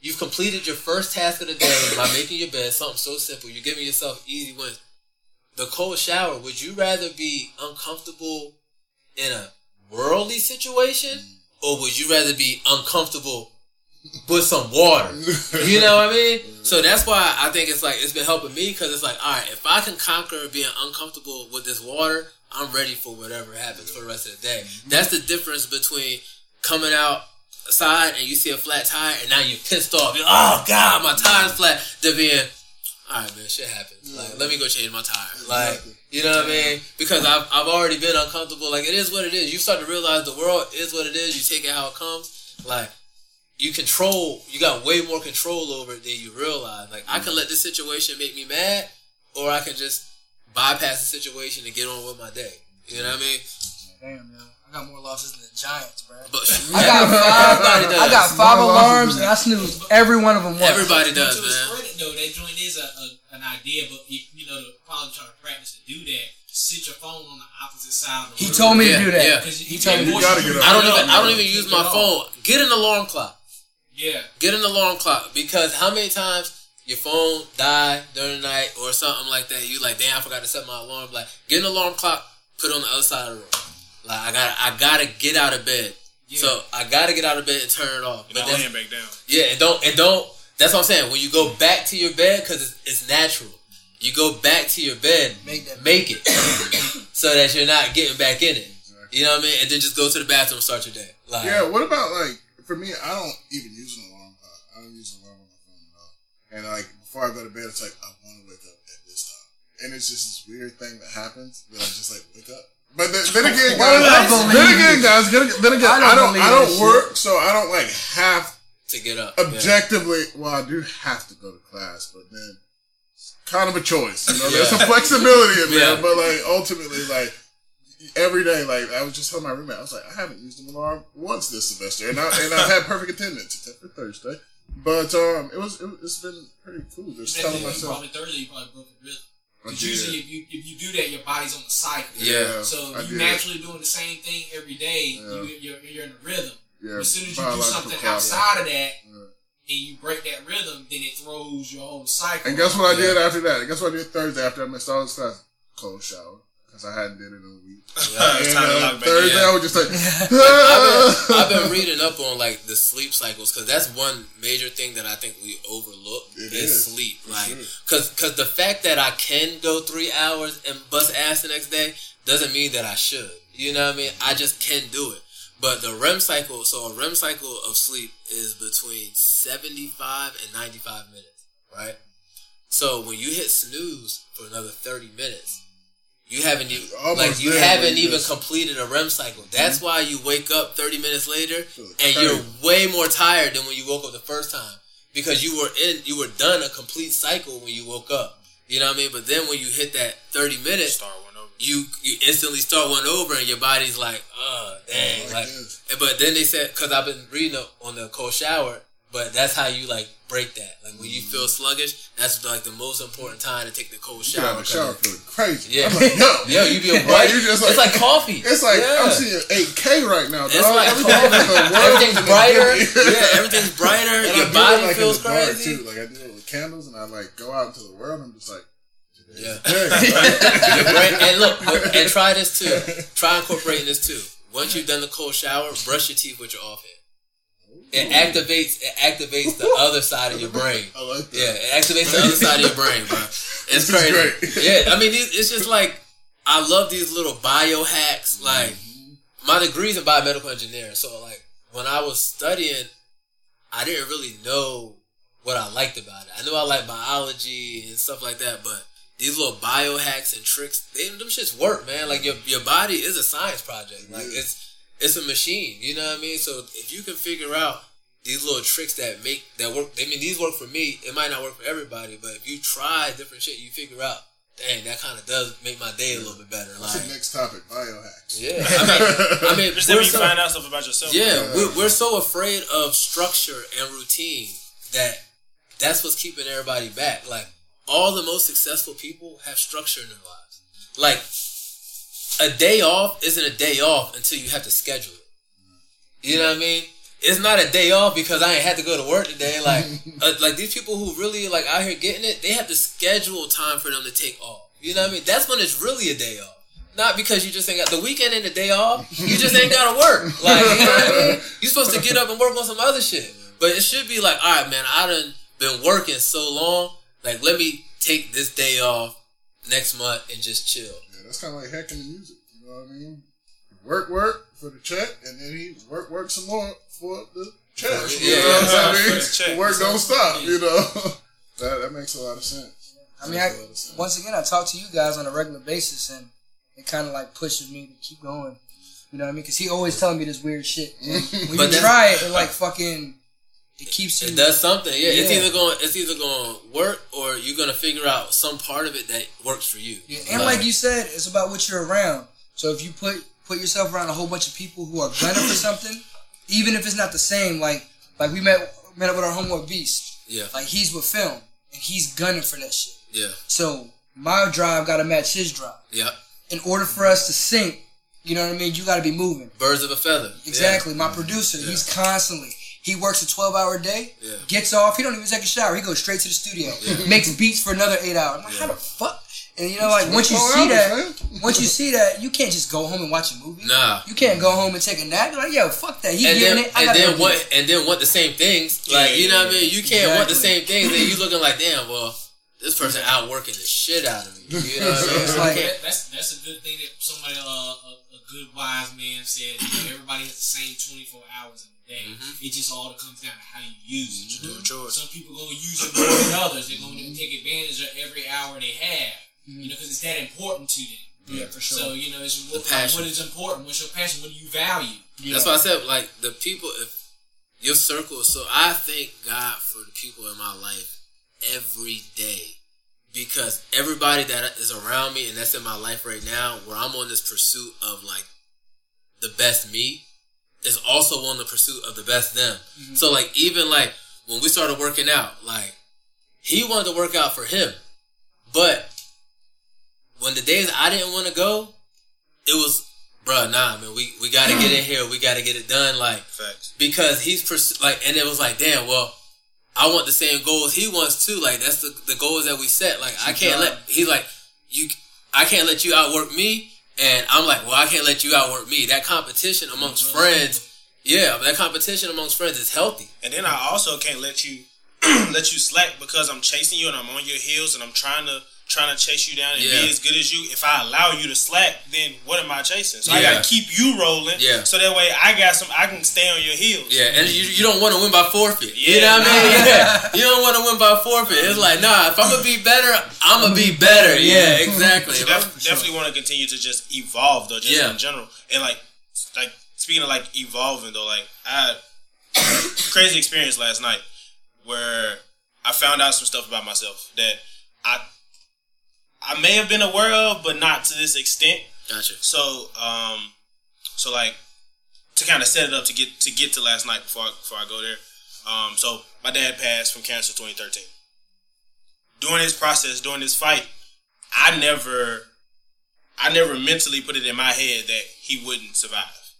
You've completed your first task of the day by making your bed. Something so simple. You're giving yourself easy wins. The cold shower. Would you rather be uncomfortable in a worldly situation, or would you rather be uncomfortable with some water? (laughs) You know what I mean? So that's why I think it's like it's been helping me because it's like, all right, if I can conquer being uncomfortable with this water, I'm ready for whatever happens for the rest of the day. That's the difference between coming out outside and you see a flat tire and now you're pissed off. You're, oh God, my tire's flat. To being, all right, man, shit happens. Like, let me go change my tire. Like, you know what I mean? Because I've I've already been uncomfortable. Like, it is what it is. You start to realize the world is what it is. You take it how it comes. Like you control you got way more control over it than you realize. Like I can let this situation make me mad or I can just bypass the situation and get on with my day. You know what I mean? Damn. I got more losses than the Giants, bro. But I got everybody five. does. I got five (laughs) More alarms losses and I snoozed every one of them once. Everybody does, to its man. credit, though, that joint is a, a, an idea, but you, you know, to probably try to practice to do that. Sit your phone on the opposite side of the He room. told me Yeah, to do that. yeah. Because He told me You gotta get up. I don't even I don't even use my phone. Get an alarm clock. Yeah. Get an alarm clock because how many times your phone died during the night or something like that? You like, damn, I forgot to set my alarm. Like, get an alarm clock, put it on the other side of the room. Like, I gotta, I gotta get out of bed. Yeah. So I gotta get out of bed and turn it off. You're But not that's, laying back down. yeah, and don't, and don't. That's what I'm saying. When you go back to your bed, because it's, it's natural. You go back to your bed, Make that- make it, (coughs) so that you're not getting back in it. You know what I mean? And then just go to the bathroom and start your day. Like, Yeah, what about like for me? I don't even use an alarm clock. I don't use an alarm on my phone at all. And like before I go to bed, it's like I want to wake up at this time, and it's just this weird thing that happens that I just like wake up. But (laughs) then, then again, guys, then again, guys, then again, then again I I don't don't, I don't shit. work, so I don't like have to get up. Yeah. objectively, well, I do have to go to class, but then it's kind of a choice. You know, Yeah. there's some flexibility in there, Yeah. but like ultimately, like every day, like I was just telling my roommate, I was like, I haven't used an alarm once this semester, and I and I've had perfect attendance except for Thursday. But um, it was it, it's been pretty cool. Just telling myself, probably Thursday you probably broke a rhythm. Usually if you if you do that, your body's on the cycle. Yeah. So I you did. naturally doing the same thing every day. Yeah. You, you're, you're in a rhythm. yeah, as soon as you do something clock. outside of that, Yeah. and you break that rhythm, then it throws your whole cycle. And guess what I did after that? Guess what I did Thursday after I missed all this class? Cold shower because I hadn't did it in a week. (laughs) Yeah. it's And, uh, Thursday in. I was just like, (laughs) I've been, (laughs) I've been reading up on like the sleep cycles because that's one major thing that I think we overlook It is, is, sleep. for Like, sure. cause, cause the fact that I can go three hours and bust ass the next day doesn't mean that I should. You know what I mean? I just can do it. But the REM cycle, so a REM cycle of sleep is between 75 and 95 minutes, right? So when you hit snooze for another 30 minutes, you haven't even Almost like you haven't even just- completed a REM cycle. That's why you wake up 30 minutes later and you're way more tired than when you woke up the first time because you were in you were done a complete cycle when you woke up. You know what I mean? But then when you hit that 30 minutes, Star one over. you you instantly start one over and your body's like, oh dang, like like. this. But then they said because I've been reading on the cold shower, but that's how you like break that. Like when you feel sluggish, that's like the most important time to take the cold you shower. the shower feeling crazy. Yeah. I'm like, yo, (laughs) Yo, you be a Like, white. you just it's like- like coffee. It's like Yeah. I'm seeing 8K right now. It's dog. like the world everything's brighter. yeah, everything's brighter. And Your it, body like, feels crazy. too. Like I do it with candles, and I like go out into the world. and I'm just like, Yeah. (laughs) and look, and try this too. Try incorporating this too. Once you've done the cold shower, brush your teeth with your off hand. It activates. It activates the (laughs) other side of your brain. I like that. Yeah, it activates the other side of your brain, bro. (laughs) It's crazy. Yeah, I mean, it's just like I love these little bio hacks. Like mm-hmm. my degree's in biomedical engineering, so like when I was studying, I didn't really know what I liked about it. I knew I liked biology and stuff like that, but these little bio hacks and tricks, they them shits work, man. Like your your body is a science project. Like it's it's a machine. You know what I mean? So if you can figure out these little tricks that make that work, I mean these work for me. It might not work for everybody, but if you try different shit, you figure out, dang, that kind of does make my day a little bit better. What's Like, the next topic? Biohacks. yeah, I mean, I mean, (laughs) Just then we're you so- find out stuff about yourself. yeah, we're, we're so afraid of structure and routine that that's what's keeping everybody back. Like all the most successful people have structure in their lives. Like a day off isn't a day off until you have to schedule it. You know what I mean? It's not a day off because I ain't had to go to work today. Like, (laughs) uh, like these people who really like out here getting it, they have to schedule time for them to take off. You know what I mean? That's when it's really a day off. Not because you just ain't got the weekend and the day off. You just ain't gotta work. Like, you know what I mean? (laughs) You're supposed to get up and work on some other shit. But it should be like, all right, man, I done been working so long. Like, let me take this day off next month and just chill. Yeah, that's kind of like hacking the music. You know what I mean? Work, work for the check, and then he work, work some more for the check. You Yeah, know what yeah, I mean? for the check. Work don't stop. You know, (laughs) that that makes a lot of sense. I mean, Makes I, a lot of sense. once again, I talk to you guys on a regular basis, and it kind of like pushes me to keep going. You know what I mean? Because he always telling me this weird shit. (laughs) When you try it, it like fucking, it keeps you. It does something. Yeah, it's either going it's either going to work or you're going to figure out some part of it that works for you. Yeah, and like you said, it's about what you're around. So if you put put yourself around a whole bunch of people who are gunning for something, even if it's not the same, like like we met met up with our homeboy Beast. yeah, Like he's with film and he's gunning for that shit. yeah, So my drive got to match his drive. yeah. In order for us to sync, you know what I mean. You got to be moving. Birds of a feather. Yeah. Exactly. My producer, he's constantly. He works a twelve hour day. Yeah. Gets off. He don't even take a shower. He goes straight to the studio. (laughs) Makes beats for another eight hours. I'm like, how the fuck? And you know, like once you see that, hours, man. (laughs) once you see that, you can't just go home and watch a movie. Nah. You can't go home and take a nap. You're like, yo, fuck that. He And getting then, it. I and then go want it. and then want the same things. Like Yeah, you know yeah, what I mean? You can't want the same things, and you (laughs) looking like, damn. Well, this person out working the shit out of me. You know what I mean? It's like- That, that's that's a good thing that somebody uh, a, a good wise man said. You know, everybody has the same twenty four hours in a day. Mm-hmm. It just all comes down to how you use it. Do it yours. Some people gonna use it more than others. They're gonna take advantage of every hour they have. You know, because it's that important to them. Yeah, for sure. So you know, it's what, passion. what is important. What's your passion? What do you value? That's why I said like the people if your circle. So I thank God for the people in my life every day because everybody that is around me and that's in my life right now, where I'm on this pursuit of like the best me, is also on the pursuit of the best them. Mm-hmm. So like even like when we started working out, like he wanted to work out for him, but when the days I didn't want to go, it was, bruh, nah, man, we, we gotta get in here, we gotta get it done, like, Facts. because he's like, and it was like, damn, well, I want the same goals he wants too. Like, that's the, the goals that we set. Like, I can't let, he's like, you, I can't let you outwork me. And I'm like, well, I can't let you outwork me. That competition amongst friends, yeah, that competition amongst friends is healthy. And then I also can't let you (clears throat) let you slack because I'm chasing you and I'm on your heels and I'm trying to trying to chase you down and Yeah. be as good as you. If I allow you to slack, then what am I chasing? So I gotta keep you rolling. Yeah. So that way I got some I can stay on your heels. Yeah, and you, you don't want to win by forfeit. you know what I mean? Yeah, you don't want to win by forfeit. It's like, nah, if I'm gonna be better, I'm gonna be better. Yeah, exactly. So If def- definitely want to continue to just evolve though, just Yeah. in general. And like, like speaking of like evolving though, like I had crazy experience last night where I found out some stuff about myself that I I may have been aware of, but not to this extent. Gotcha. So, um, so like to kind of set it up to get to get to last night before I, before I go there. Um, so my dad passed from cancer 2013. During this process, during this fight, I never, I never mentally put it in my head that he wouldn't survive.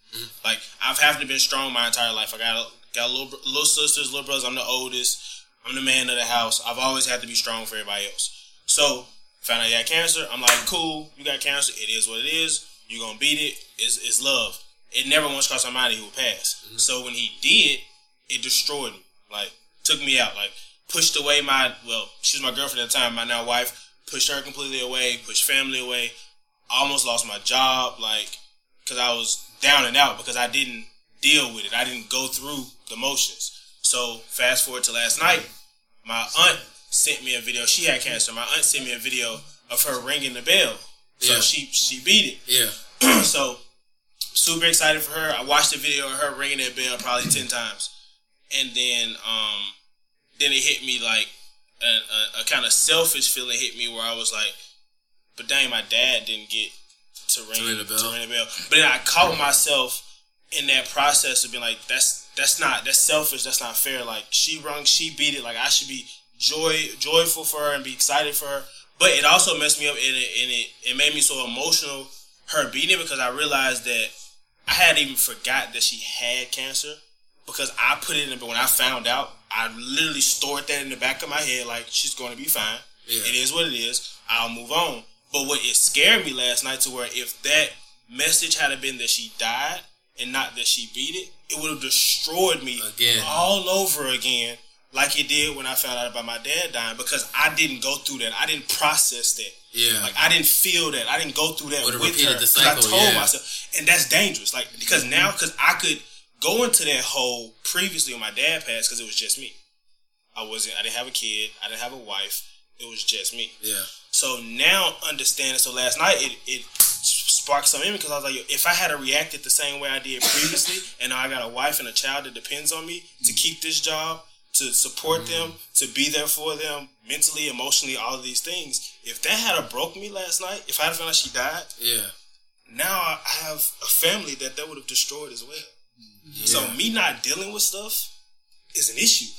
Like I've had to been strong my entire life. I got a, got little little sisters, little brothers. I'm the oldest. I'm the man of the house. I've always had to be strong for everybody else. So found out you got cancer. I'm like, cool, you got cancer. It is what it is. You're gonna beat it. It's, it's love. It never once crossed my mind he would pass. So when he did, it destroyed me. Like took me out. Like pushed away my well, she was my girlfriend at the time, my now wife. Pushed her completely away. Pushed family away. Almost lost my job. Like because I was down and out because I didn't deal with it. I didn't go through the motions. So fast forward to last night, my aunt sent me a video. She had cancer. My aunt sent me a video of her ringing the bell. So Yeah. she she beat it. Yeah. (clears throat) so super excited for her. I watched the video of her ringing that bell probably ten times, and then um then it hit me like a, a, a kind of selfish feeling hit me where I was like, but dang, my dad didn't get to ring, ring the bell. to ring the bell. But then I caught myself in that process of being like, that's that's not that's selfish. That's not fair. Like she rung, she beat it. Like I should be joy joyful for her and be excited for her. But it also messed me up and it and it, it made me so emotional her beating it because I realized that I hadn't even forgot that she had cancer because I put it in. But when I found out, I literally stored that in the back of my head like she's going to be fine. Yeah. It is what it is. I'll move on. But what it scared me last night to where if that message had been that she died and not that she beat it, it would have destroyed me Again. all over again, like it did when I found out about my dad dying because I didn't go through that. I didn't process that. Yeah. Like I didn't feel that. I didn't go through that Would've with her. the cycle, I told yeah. myself, and that's dangerous. Like because now, because I could go into that hole previously when my dad passed because it was just me. I wasn't. I didn't have a kid. I didn't have a wife. It was just me. Yeah. So now understanding. So last night it it sparked something in me because I was like, if I had reacted the same way I did previously, and now I got a wife and a child that depends on me to mm. keep this job, to support mm-hmm. them, to be there for them mentally, emotionally, all of these things. If that had a broke me last night, if I had found out she died, Yeah. now I have a family that that would have destroyed as well. Mm-hmm. So me not dealing with stuff is an issue.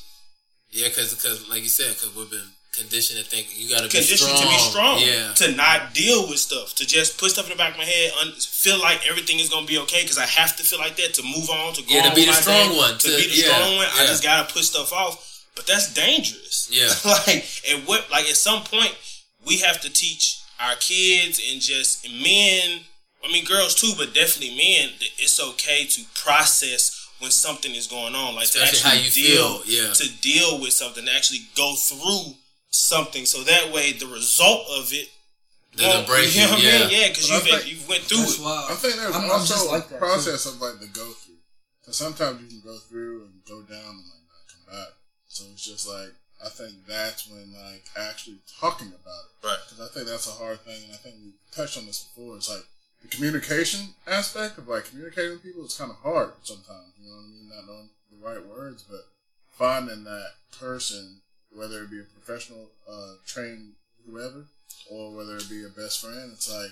Yeah, because because like you said, because we've been conditioned to think you got to be conditioned strong. to be strong. Yeah. To not deal with stuff. To just put stuff in the back of my head. Un- feel like everything is gonna be okay because I have to feel like that to move on to go Yeah, to be the strong day, one, To, to- be the yeah, strong one. I just gotta put stuff off. But that's dangerous. (laughs) Yeah. like at what? Like at some point, we have to teach our kids and just men. I mean, girls too, but definitely men. That it's okay to process when something is going on. Like Especially to how actually you deal, feel, yeah. to deal with something, to actually go through something, so that way the result of it Doesn't won't- break you. know you, what I yeah. mean? Yeah, because you've think you've went through it. why I think there's I'm, I'm also like a that. process of like the go through. So sometimes you can go through and go down and like not come back. So it's just like I think that's when like actually talking about it. Right. Because I think that's a hard thing, and I think we touched on this before. It's like the communication aspect of like communicating with people is kind of hard sometimes. You know what I mean? Not knowing the right words, but finding that person, whether it be a professional, uh, trained whoever, or whether it be a best friend, it's like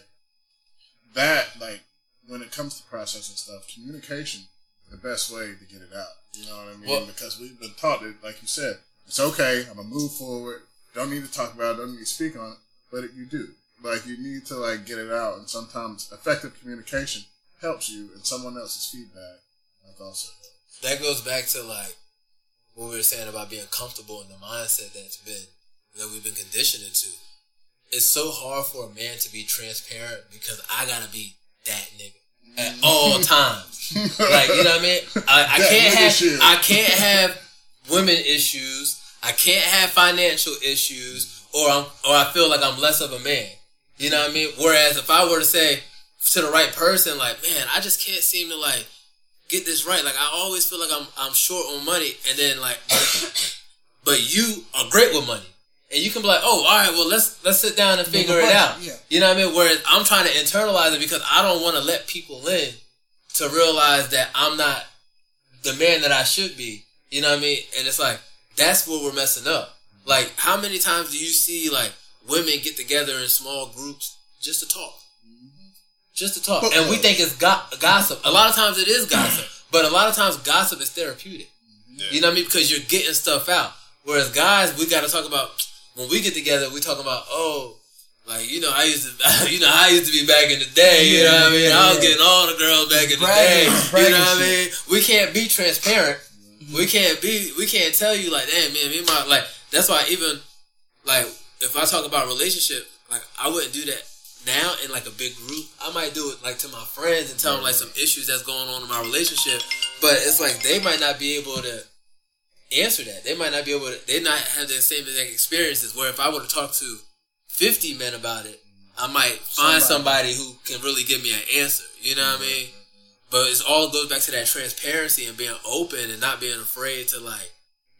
that. Like when it comes to processing stuff, communication the best way to get it out. You know what I mean? Well- because we've been taught that, like you said, it's okay. I'm gonna move forward. Don't need to talk about it. Don't need to speak on it. But it, you do. Like you need to like get it out, and sometimes effective communication helps you, and someone else's feedback like also. helps. that goes back to like what we were saying about being comfortable in the mindset that's been that we've been conditioned into. It's so hard for a man to be transparent because I gotta be that nigga at mm. all (laughs) times. Like you know what I mean? I, I can't have shit. I can't have women issues. I can't have financial issues, or I'm or I feel like I'm less of a man. You know what I mean? Whereas if I were to say to the right person, like, man, I just can't seem to like get this right. Like I always feel like I'm I'm short on money, and then like, (coughs) but you are great with money, and you can be like, oh, all right, well let's let's sit down and figure it out. yeah. You know what I mean? Whereas I'm trying to internalize it because I don't want to let people in to realize that I'm not the man that I should be. You know what I mean? And it's like that's where we're messing up. Like, how many times do you see like women get together in small groups just to talk? Just to talk, Book and we uh, think it's go- gossip. A lot of times it is gossip, (clears throat) but a lot of times gossip is therapeutic. You know what I mean? Because you're getting stuff out. Whereas guys, we got to talk about when we get together. We talk about oh, like you know, I used to, (laughs) you know, I used to be back in the day. You know what I mean? I was yeah. getting all the girls back in the day. You know what I mean? We can't be transparent. Mm-hmm. We can't be. We can't tell you like, damn, man, me and my like. That's why even like if I talk about relationship, like I wouldn't do that now in like a big group. I might do it like to my friends and tell them like some mm-hmm. issues that's going on in my relationship. But it's like they might not be able to answer that. They might not be able to. They not have the same exact experiences. Where if I were to talk to fifty men about it, I might find somebody, who can really give me an answer. You know what I mean? Mm-hmm. But it all goes back to that transparency and being open and not being afraid to like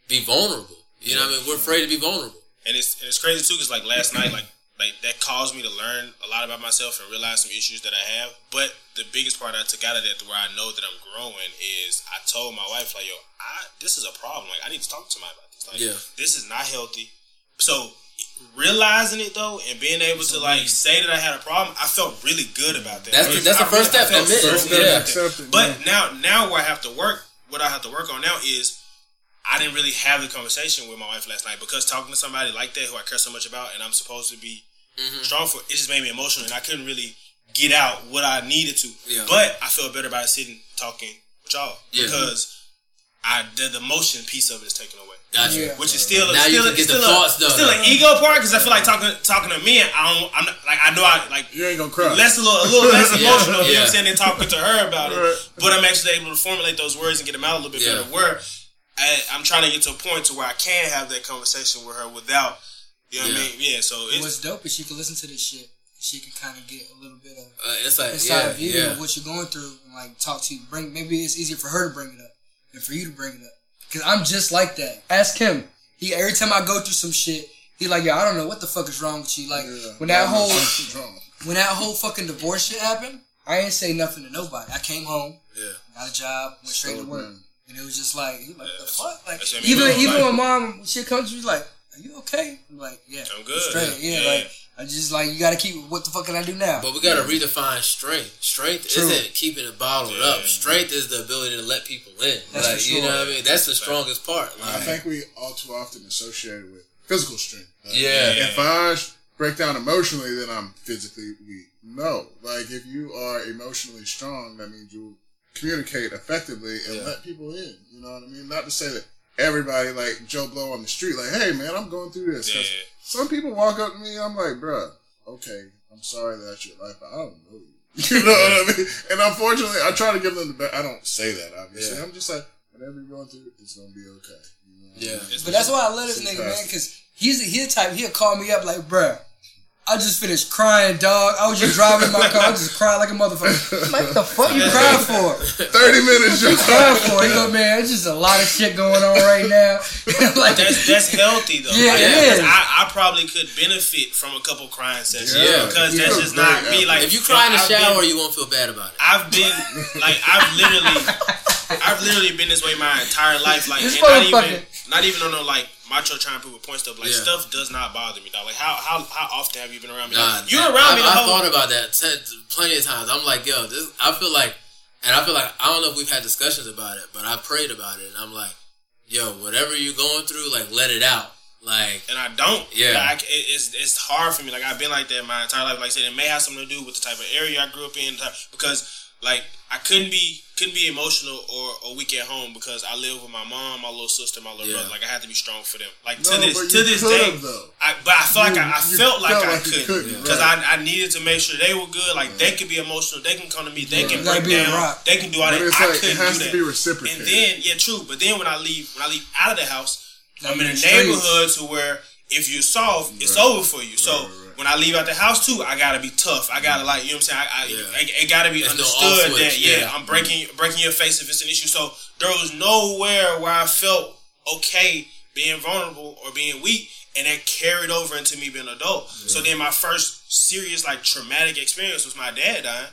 be vulnerable. You know what I mean? We're mm-hmm. afraid to be vulnerable. And it's and it's crazy too, because like last night, like like that caused me to learn a lot about myself and realize some issues that I have. But the biggest part I took out of that, where I know that I'm growing, is I told my wife like, "Yo, I this is a problem. Like, I need to talk to somebody about this. Like, Yeah. this is not healthy." So realizing it though, and being able to like say that I had a problem, I felt really good about that. That's the- I that's the I first really- step, felt admit so it. Yeah. about that. Accepting, But yeah. now, now where I have to work, what I have to work on now is I didn't really have the conversation with my wife last night because talking to somebody like that who I care so much about and I'm supposed to be Mm-hmm. strong for, it just made me emotional and I couldn't really get out what I needed to. Yeah. But I felt better about sitting talking with y'all Yeah. because I the, the emotion piece of it is taken away. Gotcha. Yeah. Which is still Now still, you can get still the a, thoughts done. still an ego part because I feel like talking talking to men. I don't. I'm not, like I know I like You ain't gonna cry. less a little, a little less (laughs) Yeah, emotional. You know yeah. what I'm saying? Than talking to her about it. Right. But I'm actually able to formulate those words and get them out a little bit Yeah. better. Where I, I'm trying to get to a point to where I can have that conversation with her without. You know what I Yeah. mean? Yeah. So And it's what's dope is she can listen to this shit. She can kind of get a little bit of Uh, it's like inside yeah, view yeah. of what you're going through and like talk to you. Bring maybe it's easier for her to bring it up than for you to bring it up. Cause I'm just like that. Ask him. He every time I go through some shit, he like, yo, I don't know what the fuck is wrong with you. Like Yeah. when that Yeah, whole when that whole fucking divorce shit happened, I ain't say nothing to nobody. I came home, Yeah. got a job, went straight So, to work, man. and it was just like, he like, the fuck, like that's what I mean. even Like- even when mom shit comes, she's like, are you okay? I'm like, yeah, I'm good. straight, yeah, Yeah. like. I just like you gotta keep. What the fuck can I do now? But we gotta redefine strength. Strength True. isn't keeping it bottled Yeah. up. Strength is the ability to let people in. That's like for you know what I mean? That's the strongest part. I think we all too often associate it with physical strength. Like, Yeah. If I break down emotionally, then I'm physically weak. No. Like, if you are emotionally strong, that means you communicate effectively and Yeah. let people in. You know what I mean? Not to say that everybody, like Joe Blow on the street, like, hey, man, I'm going through this. 'Cause Yeah. Some people walk up to me, I'm like, bruh, okay, I'm sorry that's your life, but I don't know you. (laughs) You know what I mean? And unfortunately, I try to give them the best. I don't say that, obviously. Yeah. I'm just like, whatever you're going through, it's going to be okay. You know? Yeah. It's- But that's why I love this nigga, man, because he's the, he's the type he'll call me up like, bruh, I just finished crying, dog. I was just driving my car. I just crying like a motherfucker. Like, what the fuck you crying for? 30 minutes, you Crying for? He go, man, it's just a lot of shit going on right now. (laughs) like, That's that's healthy though. Yeah, Like, it. I, I probably could benefit from a couple crying sessions. Yeah. because Yeah. that's just not Yeah. me. Like If you cry in the I've shower, been- you won't feel bad about it. I've been like I've literally I've literally been this way my entire life. Like This and not even not even on no like macho trying to prove a point stuff. Like Yeah. stuff does not bother me, dog. Like how how how often have you been around me? Nah, you're I- around I, me the I whole thought about that t- plenty of times. I'm like, yo, this. I feel like, and I feel like I don't know if we've had discussions about it, but I prayed about it, and I'm like, yo, whatever you're going through, like, let it out. Like, and I don't. Yeah. like it, it's it's hard for me. Like I've been like that my entire life. Like I said, it may have something to do with the type of area I grew up in. Because like I couldn't be couldn't be emotional or, a week at home because I live with my mom, my little sister, my little Yeah. brother. Like I had to be strong for them. Like No, to this to this day, have, though. I, but I feel like I, I You felt like felt I could couldn't, because right. I, I needed to make sure they were good. Like they could be emotional, they can come to me, they can break be down, they can do all But that. it's I like, couldn't has do to that. be reciprocated. And then yeah, true. But then when I leave when I leave out of the house, I'm in in a the neighborhood to where if you're soft, it's over for you. So Right, right, right. When I leave out the house too, I gotta be tough. I gotta like you know what I'm saying. I, I, Yeah. I- it gotta be There's understood off that yeah, yeah. I'm breaking breaking your face if it's an issue. So there was nowhere where I felt okay being vulnerable or being weak. And that carried over into me being an adult. So then my first serious like traumatic experience was my dad dying,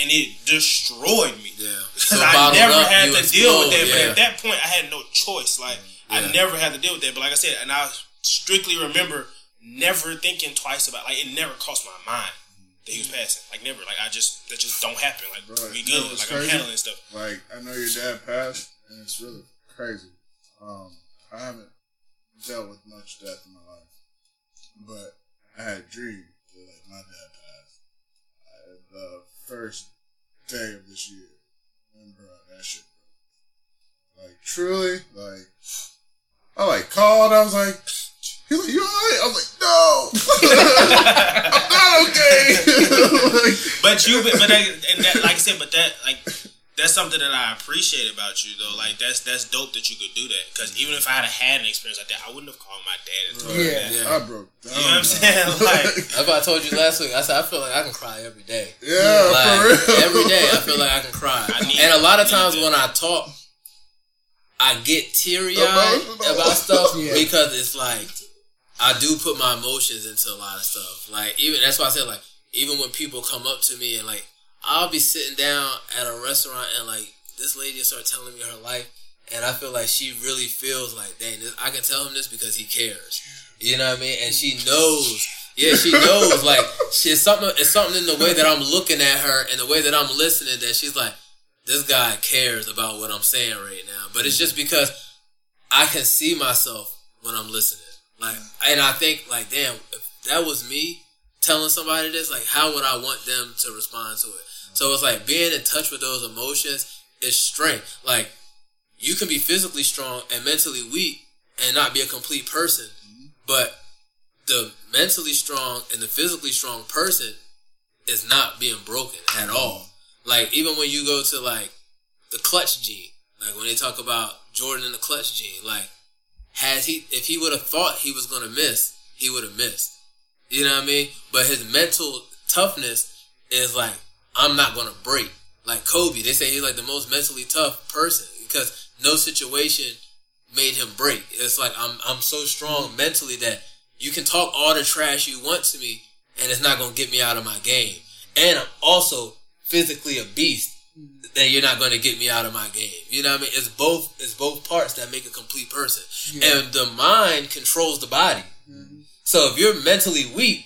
and it destroyed me. yeah. Because (laughs) So I never up, had to deal with explode, that. But at that point, I had no choice. Like I never had to deal with that. But like I said, and I strictly remember never thinking twice about. Like it never crossed my mind that he was passing. Like never. Like I just that just don't happen. Like Right. we good. like crazy? I'm handling stuff. Like I know your dad passed, and it's really crazy. Um, I haven't dealt with much death in my life, but I had a dream that like my dad passed. I, the first day of this year, and bro, that shit. broke. Like truly, like I like called. I was like, "He's like, you alright?" I was like, "No, (laughs) I'm not okay." like, (laughs) But you, but, but that, and that, like I said, but that like. That's something that I appreciate about you, though. Like that's that's dope that you could do that. Because even if I had had an experience like that, I wouldn't have called my dad. And told Yeah. that. Yeah. I broke down. You know what I'm saying? (laughs) Like, That's what I told you last week. I said I feel like I can cry every day. yeah, Like for real. every day, I feel like I can cry. I need- and a lot of times when I talk, I get teary eyed about stuff Yeah. because it's like I do put my emotions into a lot of stuff. Like even that's why I said like even when people come up to me and like I'll be sitting down at a restaurant and like this lady will start telling me her life. And I feel like she really feels like, dang, this, I can tell him this because he cares. You know what I mean? And she knows. Yeah, she knows. Like, she, it's something. It's something in the way that I'm looking at her and the way that I'm listening that she's like, this guy cares about what I'm saying right now. But it's just because I can see myself when I'm listening. Like, and I think, like, damn, if that was me telling somebody this, like, how would I want them to respond to it? So it's like being in touch with those emotions is strength. Like, you can be physically strong and mentally weak and not be a complete person, but the mentally strong and the physically strong person is not being broken at all. Like even when you go to like the clutch gene, like when they talk about Jordan and the clutch gene, like has he if he would have thought he was gonna miss, he would have missed. You know what I mean? But his mental toughness is like I'm not gonna break. Like Kobe, they say he's like the most mentally tough person because no situation made him break. It's like I'm I'm so strong mentally that you can talk all the trash you want to me and it's not gonna get me out of my game. And I'm also physically a beast that you're not gonna get me out of my game. You know what I mean? It's both it's both parts that make a complete person. And the mind controls the body. Mm-hmm. So if you're mentally weak,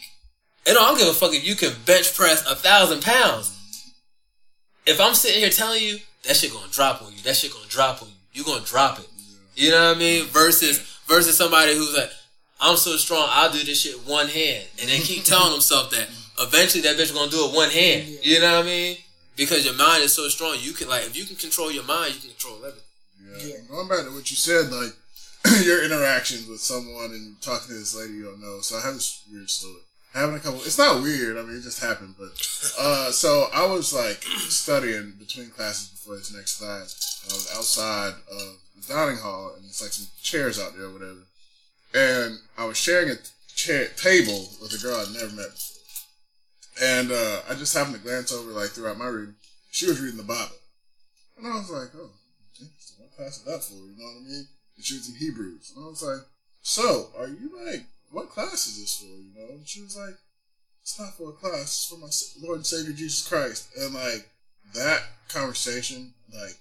and I don't give a fuck if you can bench press a thousand pounds. If I'm sitting here telling you that shit gonna drop on you, that shit gonna drop on you, you're gonna drop it. You know what I mean? Versus versus somebody who's like, I'm so strong, I'll do this shit one hand, and they keep (laughs) telling themselves that eventually that bitch gonna do it one hand. You know what I mean? Because your mind is so strong, you can like if you can control your mind, you can control everything. Yeah. Going back to what you said, like (clears throat) your interactions with someone and talking to this lady you don't know. So I have this weird story. Having a couple, it's not weird. I mean, it just happened. But uh, so I was like studying between classes before this next class. I was outside of the dining hall, and it's like some chairs out there, or whatever. And I was sharing a chair table with a girl I'd never met before, and uh, I just happened to glance over like throughout my reading. She was reading the Bible, and I was like, "Oh, interesting. What class is that for?" You know what I mean? And she was in Hebrews, and I was like, "So, are you like, what class is this for?" You know? And she was like, "It's not for a class. It's for my Lord and Savior Jesus Christ." And like that conversation, like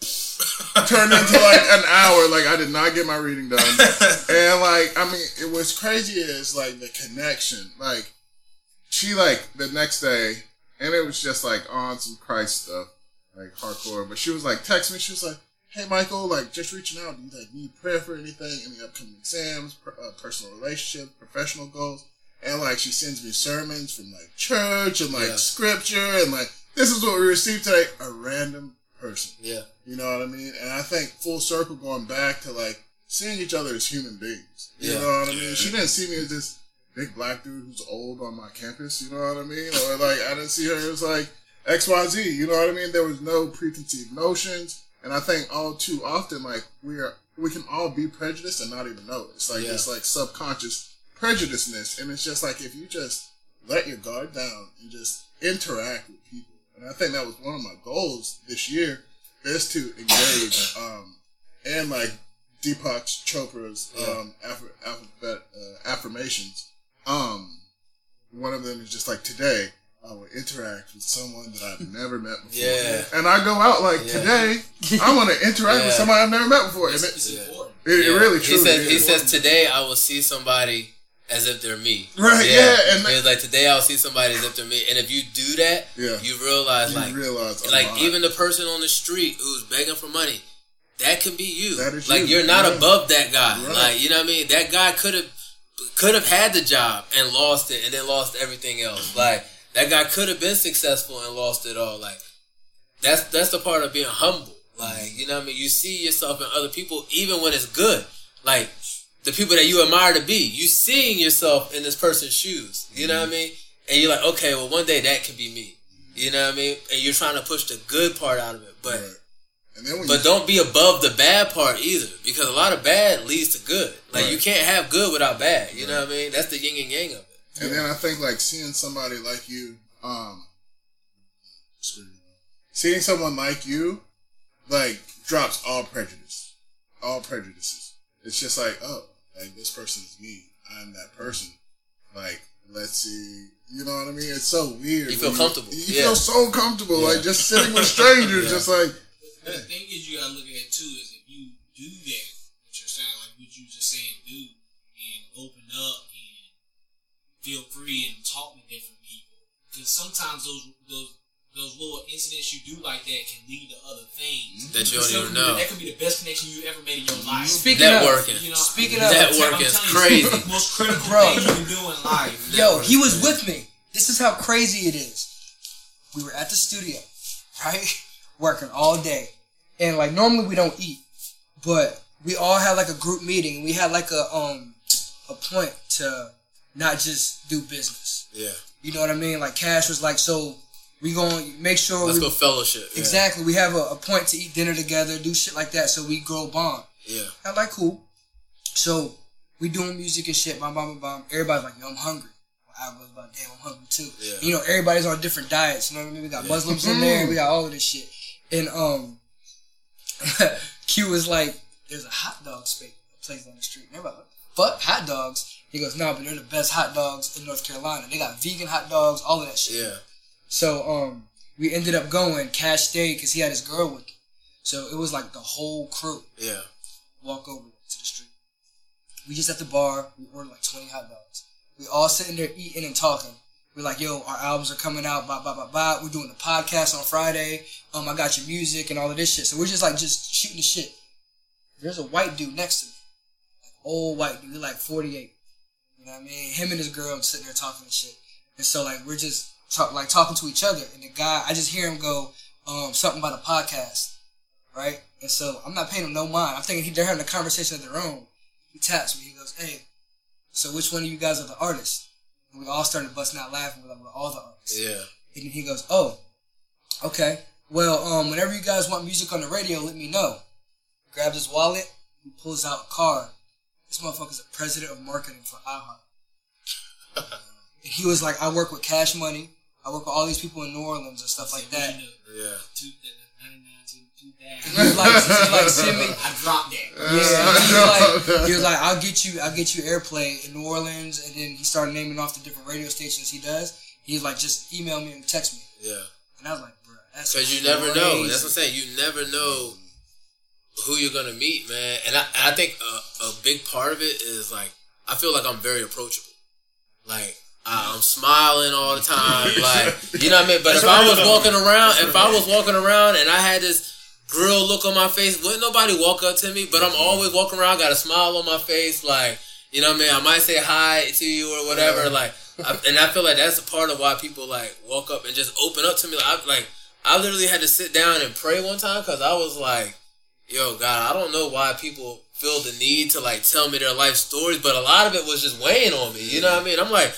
(laughs) turned into like an hour. Like I did not get my reading done, (laughs) and like I mean, it was crazy is like the connection. Like she like the next day, and it was just like on some Christ stuff, like hardcore. But she was like, text me. She was like, "Hey Michael, like just reaching out. Do you like need prayer for anything? Any upcoming exams, per, uh, personal relationship, professional goals?" And like she sends me sermons from like church and like Yeah. scripture and like this is what we received today. A random person. Yeah. You know what I mean? And I think full circle going back to like seeing each other as human beings. You Yeah. know what I mean? She didn't see me as this big black dude who's old on my campus. You know what I mean? Or like I didn't see her as like X Y Z. You know what I mean? There was no preconceived notions. And I think all too often like we are we can all be prejudiced and not even know it. It's like Yeah. this like subconscious prejudiceness. And it's just like if you just let your guard down and just interact with people. And I think that was one of my goals this year is to engage um, and like Deepak Chopra's um, alphabet uh, affirmations. Um, one of them is just like today I will interact with someone that I've never met before. Yeah. And I go out like Yeah. today I want to interact with somebody I've never met before. And It's, it, it's important. it, it really He says he is. says today I will see somebody as if they're me. Right, yeah, and it's like today I'll see somebody as if they're me. And if you do that, Yeah. you realize you like realize like lot. even the person on the street who's begging for money, that can be you. That is like you, are not yeah. above that guy. Right. Like you know what I mean? That guy could have could have had the job and lost it and then lost everything else. Like that guy could have been successful and lost it all. Like that's that's the part of being humble. Like you know what I mean? You see yourself in other people even when it's good. Like the people that you admire to be, you seeing yourself in this person's shoes. You know what I mean? And you're like, okay, well one day that can be me. You know what I mean? And you're trying to push the good part out of it, but but you, don't be above the bad part either, because a lot of bad leads to good. Like Right. you can't have good without bad. You know what I mean? That's the yin and yang of it. And then I think like seeing somebody like you, um, seeing someone like you, like drops all prejudice, all prejudices. It's just like, oh, like this person is me. I'm that person. Like, let's see. You know what I mean? It's so weird. You feel when comfortable. You, Yeah. feel so comfortable, Yeah. like just sitting with strangers, (laughs) Yeah. just like. But the thing is, you gotta look at it too. Is if you do that, what you're saying, like what you just saying, do and open up and feel free and talk to different people. Because sometimes those those those little incidents you do like that can lead to other things That you don't even could be- know. That could be the best connection you ever made in your life. Speaking Networking. You know, Speaking of- Networking is telling you, crazy. (laughs) most critical Bro. thing you can do in life. Yo, he was with me. This is how crazy it is. We were at the studio, right? (laughs) Working all day. And like normally we don't eat. But we all had like a group meeting. We had like a um a point to not just do business. Yeah. You know what I mean? Like Cash was like, so we gonna make sure Let's we go fellowship. Yeah. exactly we have a, a point to eat dinner together, do shit like that, so we grow bond. Yeah. I'm like, cool. So we doing music and shit, bam, bam, bam, bam. Everybody's like, yo, I'm hungry. I was like, damn, I'm hungry too. Yeah. You know, everybody's on different diets. You know what I mean? We got Muslims in there. We (laughs) got all of this shit. And um, (laughs) Q was like, there's a hot dog space place on the street. And everybody like, fuck hot dogs. He goes, nah, but they're the best hot dogs in North Carolina. They got vegan hot dogs, all of that shit. Yeah. So um, we ended up going. Cash stayed because he had his girl with him. So it was like the whole crew Yeah. walk over to the street. We just at the bar. We ordered like 20 hot dogs. We all sitting there eating and talking. We're like, yo, our albums are coming out. Blah blah blah blah. We're doing the podcast on Friday. Um, I got your music and all of this shit. So we're just like just shooting the shit. There's a white dude next to me, like old white dude, like 48. You know what I mean? Him and his girl sitting there talking and shit. And so like we're just talk, like talking to each other. And the guy, I just hear him go um, something about a podcast, right? And so I'm not paying him no mind. I'm thinking he, they're having a conversation of their own. He taps me. He goes, "Hey, so which one of you guys are the artists?" And we all started busting out laughing. We're all the artists." Yeah. And he goes, "Oh, okay. Well, um, whenever you guys want music on the radio, let me know." Grabs his wallet, he pulls out a card. This motherfucker's a president of marketing for iHeart. (laughs) he was like, I work with Cash Money. I work with all these people in New Orleans and stuff like that. Yeah. Two, the 99 to 2000. He was like, he like, send me. I dropped that. Yeah, he was like, he was like, I'll get you, I'll get you airplay in New Orleans, and then he started naming off the different radio stations he does. He's like, just email me and text me, Yeah. and I was like, bro, that's Because you never know. That's what I'm saying. You never know who you're gonna meet, man. And I, and I think a, a big part of it is like I feel like I'm very approachable. Like I, I'm smiling all the time. (laughs) Like you know what I mean. But if I was walking around, if I was walking around and I had this grill look on my face, wouldn't nobody walk up to me? But I'm always walking around, got a smile on my face, like you know what I mean. I might say hi to you or whatever, like. I, and I feel like that's a part of why people like walk up and just open up to me. Like, I, like I literally had to sit down and pray one time because I was like, "Yo, God, I don't know why people feel the need to like tell me their life stories, but a lot of it was just weighing on me. You know what I mean? I'm like,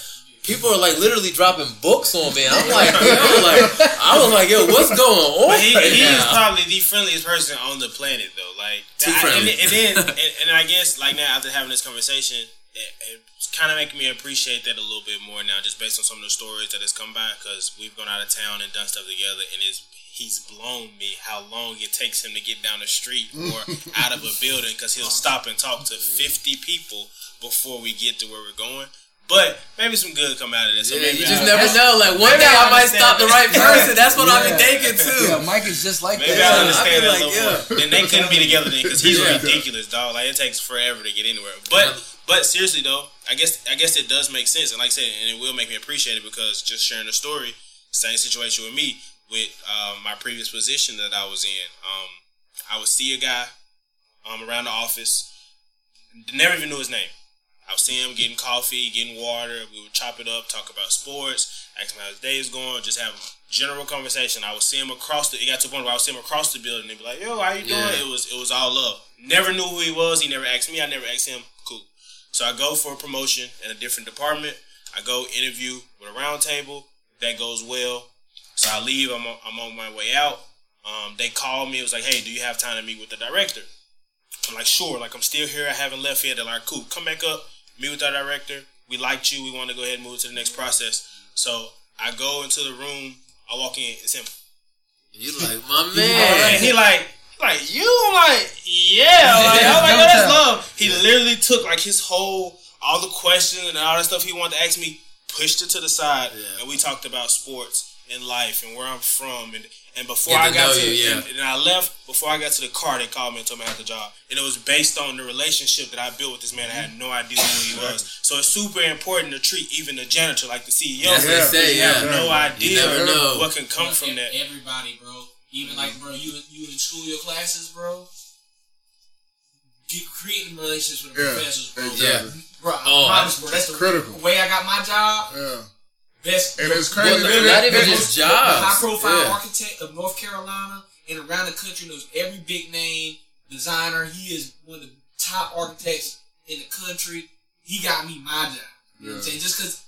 people are like literally dropping books on me. I'm like, (laughs) yo, like I was like, yo, what's going on But he, right he is probably the friendliest person on the planet, though. Like, Too I- friendly. And, and then, and, and I guess, like now after having this conversation, it, it's kind of making me appreciate that a little bit more now, just based on some of the stories that has come by. Because we've gone out of town and done stuff together, and it's he's blown me how long it takes him to get down the street (laughs) or out of a building because he'll stop and talk to 50 people before we get to where we're going. But maybe some good come out of this. So Yeah, maybe you just I- never know. Like one day I I might stop the right person. That's what I've been thinking too. Yeah, Mike is just like Maybe that. I understand I'd that a like, little yeah. more. And they couldn't be together then because he's Yeah. ridiculous, dog. Like it takes forever to get anywhere. But but seriously though, I guess I guess it does make sense. And like I said, and it will make me appreciate it because just sharing the story, same situation with me with um, my previous position that I was in. Um, I would see a guy um, around the office, never even knew his name. I would see him getting coffee, getting water. We would chop it up, talk about sports, ask him how his day is going, just have a general conversation. I would see him across the. It got to a point where I would see him across the building and be like, "Yo, how you doing?" Yeah. It was it was all love. Never knew who he was. He never asked me. I never asked him. Cool. So I go for a promotion in a different department. I go interview with a round table. That goes well. So I leave. I'm on, I'm on my way out. Um, they called me. It was like, "Hey, do you have time to meet with the director?" I'm like, "Sure." Like I'm still here. I haven't left yet. They're like, "Cool, come back up, meet with our director. We liked you. We want to go ahead and move to the next process." So I go into the room. I walk in. It's him. You like my man? he like, like you. I'm like, yeah. Like, I'm like, oh, that's love. He literally took like his whole, all the questions and all that stuff he wanted to ask me, pushed it to the side, Yeah. and we talked about sports and life and where I'm from and. And before Get I got to, you, yeah. and, and I left before I got to the car, they called me and told me I had the job, and it was based on the relationship that I built with this man. I had no idea who he was, so it's super important to treat even the janitor like the CEO. That's what they Yeah, say. you Yeah. have no idea never know. what can come Bro, from that. Everybody, bro. Even like, bro, you you in school, your classes, bro. Get, creating relationships with the Yeah, professors, bro. exactly. Bro, Oh, promise, bro. That's the critical. way I got my job. Yeah. Best. And it's crazy the- that- the- not even the just jobs. High profile Yeah. architect of North Carolina and around the country knows every big name designer. He is one of the top architects in the country. He got me my job. You know what I'm saying? Just because,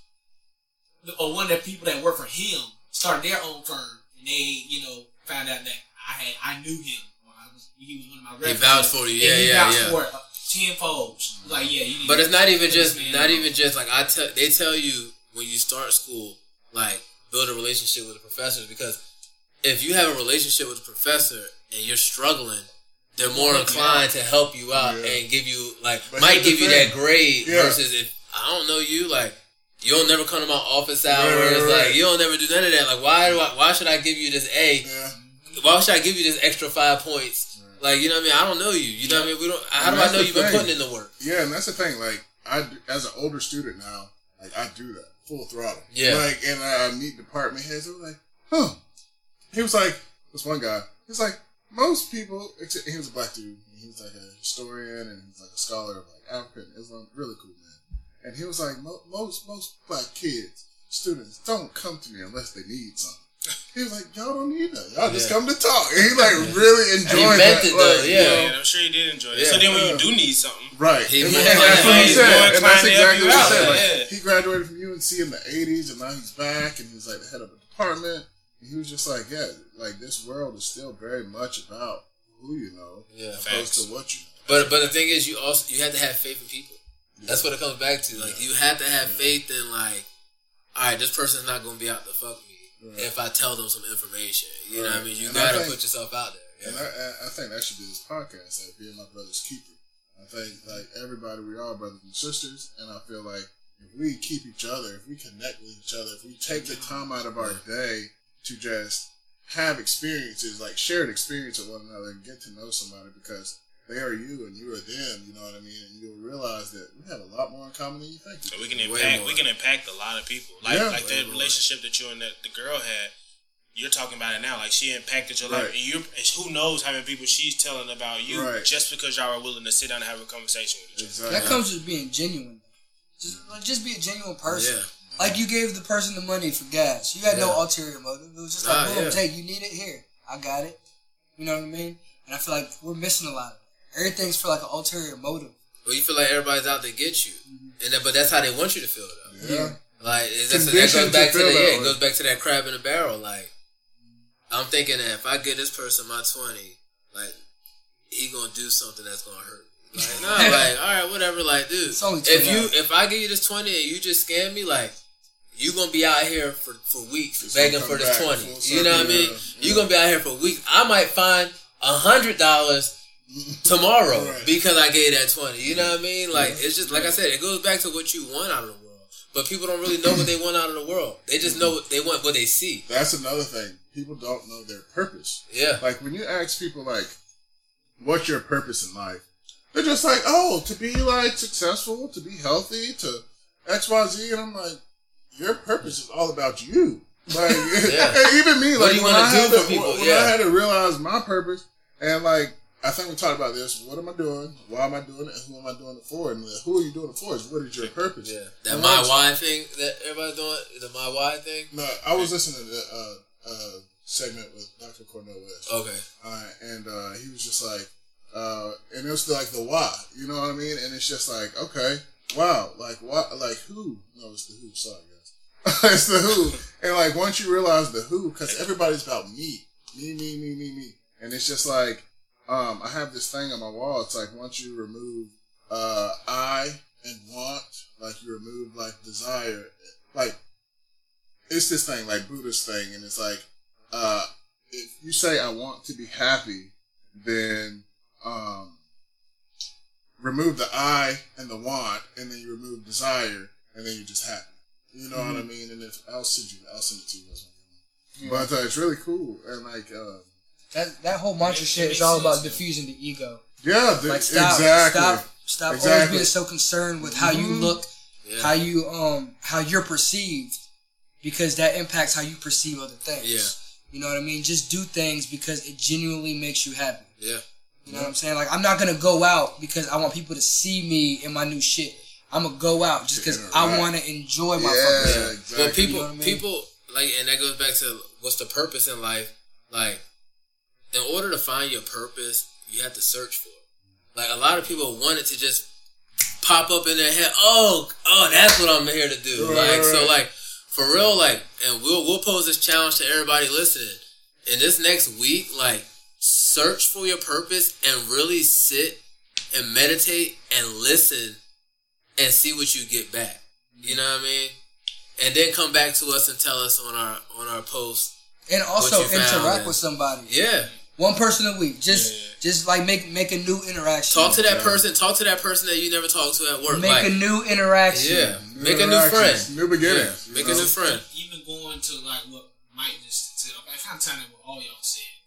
or one of the people that work for him started their own firm, and they, you know, found out that I had, I knew him. I was, he was one of my He references. vouched for you. And Yeah, he yeah, vouched yeah. for it uh, tenfold. Like, yeah, you need But it's not even just man, not even just like I tell they tell you when you start school, like build a relationship with the professors because if you have a relationship with a professor and you're struggling, they're more Yeah. inclined to help you out Yeah. and give you like But might give you that grade Yeah. versus if I don't know you like you'll never come to my office Right, hours right, right. like you'll never do none of that like why do I, why should I give you this A Yeah. why should I give you this extra five points like you know what I mean I don't know you you know what I mean we don't how do I know you've been putting in the work Yeah, and that's the thing. Like, I as an older student now, like I do that full throttle. Yeah. Like, and I meet department heads. They were like, "Huh." He was like, this one guy. He's like, most people. Except, he was a black dude. He was like a historian and he's like a scholar of like African Islam. Really cool man. And he was like, most most black kids, students, don't come to me unless they need something. (laughs) He was like, y'all don't need that. Y'all just Yeah. come to talk. And he like really enjoyed meant that. it, though, like, yeah. you know, Yeah, I'm sure he did enjoy it. Yeah. so then when you do need something, Right. He and and that's what he said. And that's inclined to help exactly what he said. Like, Yeah. He graduated from UNC in the 80s and now he's back and he's like the head of a department. And he was just like, yeah, like this world is still very much about who you know Yeah. opposed Facts. to what you know. But but the thing is, you also you have to have faith in people. That's what it comes back to. Like you have to have faith in like, all right, this person's not gonna be out to fuck me Right. if I tell them some information. You know what I mean? You And gotta think- put yourself out there. And Yeah. I- I think that should be this podcast, like being my brother's keeper. I think like everybody, we are brothers and sisters, and I feel like if we keep each other, if we connect with each other, if we take the time out of our day to just have experiences, like shared experience with one another, and get to know somebody because they are you and you are them. You know what I mean? And you'll realize that we have a lot more in common than you think. So we can impact. We can impact a lot of people. Like Yeah. like that relationship that you and that the girl had. You're talking about it now. Like she impacted your life, Right. and you. Who knows how many people she's telling about you Right. just because y'all are willing to sit down and have a conversation with each other. Exactly. That comes with being genuine. Just like, just be a genuine person. Yeah. Like you gave the person the money for gas. You had no ulterior motive. It was just Nah, like, boom, yeah. take. You need it here. I got it. You know what I mean? And I feel like we're missing a lot of it. Everything's for like an ulterior motive. Well, you feel like everybody's out to get you, mm-hmm. and then, but that's how they want you to feel though. Yeah. Like it's just, that goes back to to, the yeah, that it goes back to that crab in the barrel. Like I'm thinking that if I give this person my twenty, like he gonna do something that's gonna hurt. me. Like (laughs) no, like all right, whatever. Like dude, It's only if $20. you if I give you this twenty and you just scam me, like you gonna be out here for, for weeks It's begging for come this back twenty. You know what I mean? yeah, You gonna be out here for weeks. I might find a hundred dollars tomorrow Right. because I gave that twenty. You know what I mean? Like it's just like I said, it goes back to what you want out of the world. But people don't really know what they want out of the world. They just know what they want what they see. That's another thing. People don't know their purpose. Yeah. Like when you ask people like, "What's your purpose in life?" They're just like, "Oh, to be like successful, to be healthy, to X, Y, Z," and I'm like, "Your purpose is all about you." Like (laughs) Yeah. (laughs) even me, like when I had to, when Yeah. I had to realize my purpose, and like I think we talked about this. What am I doing? Why am I doing it? And who am I doing it for? And who are you doing it for? Is what is your purpose? Yeah. That And my why thing that everybody's doing, the my why thing. No, I was listening to the uh, uh, segment with Dr. Cornel West. Okay. Uh, and uh, he was just like, uh, and it was like the why, you know what I mean? And it's just like, okay, wow, like what, like who? No, it's the who. Sorry, guys, (laughs) it's the who. And like once you realize the who, because everybody's about me, me, me, me, me, me, and it's just like, um, I have this thing on my wall. It's like once you remove uh, I and want, like you remove like desire, like it's this thing like Buddhist thing, and it's like uh, if you say I want to be happy, then um, remove the I and the want, and then you remove desire, and then you're just happy. You know what I mean? And if I'll send you, I'll send it to you. That's what I'm doing. But uh, it's really cool, and like, uh, That that whole mantra Makes- shit is all about diffusing the ego. yeah, the, Like stop, exactly. stop, stop always being so concerned with how you Mhm. look, Yeah. how you um, how you're perceived, because that impacts how you perceive other things. Yeah. You know what I mean? Just do things because it genuinely makes you happy. Yeah. You know what I'm saying? Like I'm not gonna go out because I want people to see me in my new shit. I'm gonna go out just because I Right. want to enjoy my Yeah, fucking Yeah. exactly. But people, You know I mean? people like, and that goes back to what's the purpose in life. Like, in order to find your purpose, you have to search for it. Like a lot of people want it to just pop up in their head. Oh, oh, that's what I'm here to do. Right, like, so like for real, like, and we'll we'll pose this challenge to everybody listening. In this next week, like, search for your purpose and really sit and meditate and listen and see what you get back. You know what I mean? And then come back to us and tell us on our on our post. And also What you found, interact with somebody. Yeah. One person a week. Just Yeah. just like make make a new interaction. Talk to that Yeah. person. Talk to that person that you never talked to at work. Make like, a new interaction. yeah. Make a new friend. new beginnings. Yeah. Make you a new friend. even going to like what Mike just said, I kind of tying in what all y'all said,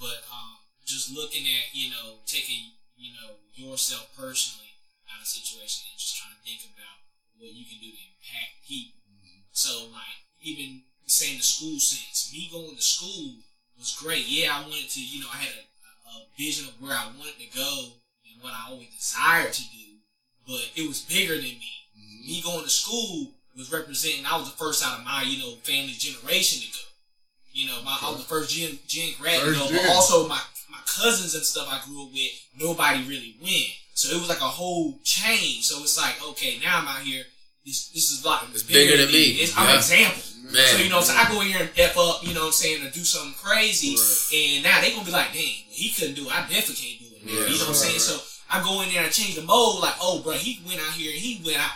but um, just looking at you know taking you know yourself personally out of a situation and just trying to think about what you can do to impact people. So like even saying the school sense, me going to school was great. Yeah, I wanted to, you know, I had a, a vision of where I wanted to go and what I always desired to do, but it was bigger than me. Mm-hmm. Me going to school was representing. I was the first out of my, you know, family generation to go. You know, my I was the first gen, gen grad to First go, gen. but also my my cousins and stuff I grew up with, nobody really went. So it was like a whole change. So it's like, okay, now I'm out here. This this is like It's bigger than me. It's, I'm Yeah. an example. Man. So you know, so I go in here and f up, you know what I'm saying, or do something crazy, Right. and now they gonna be like, "Dang, he couldn't do it. I definitely can't do it." Yeah. you know what I'm saying? Right, So I go in there and change the mode. Like, oh, bro, he went out here he went out.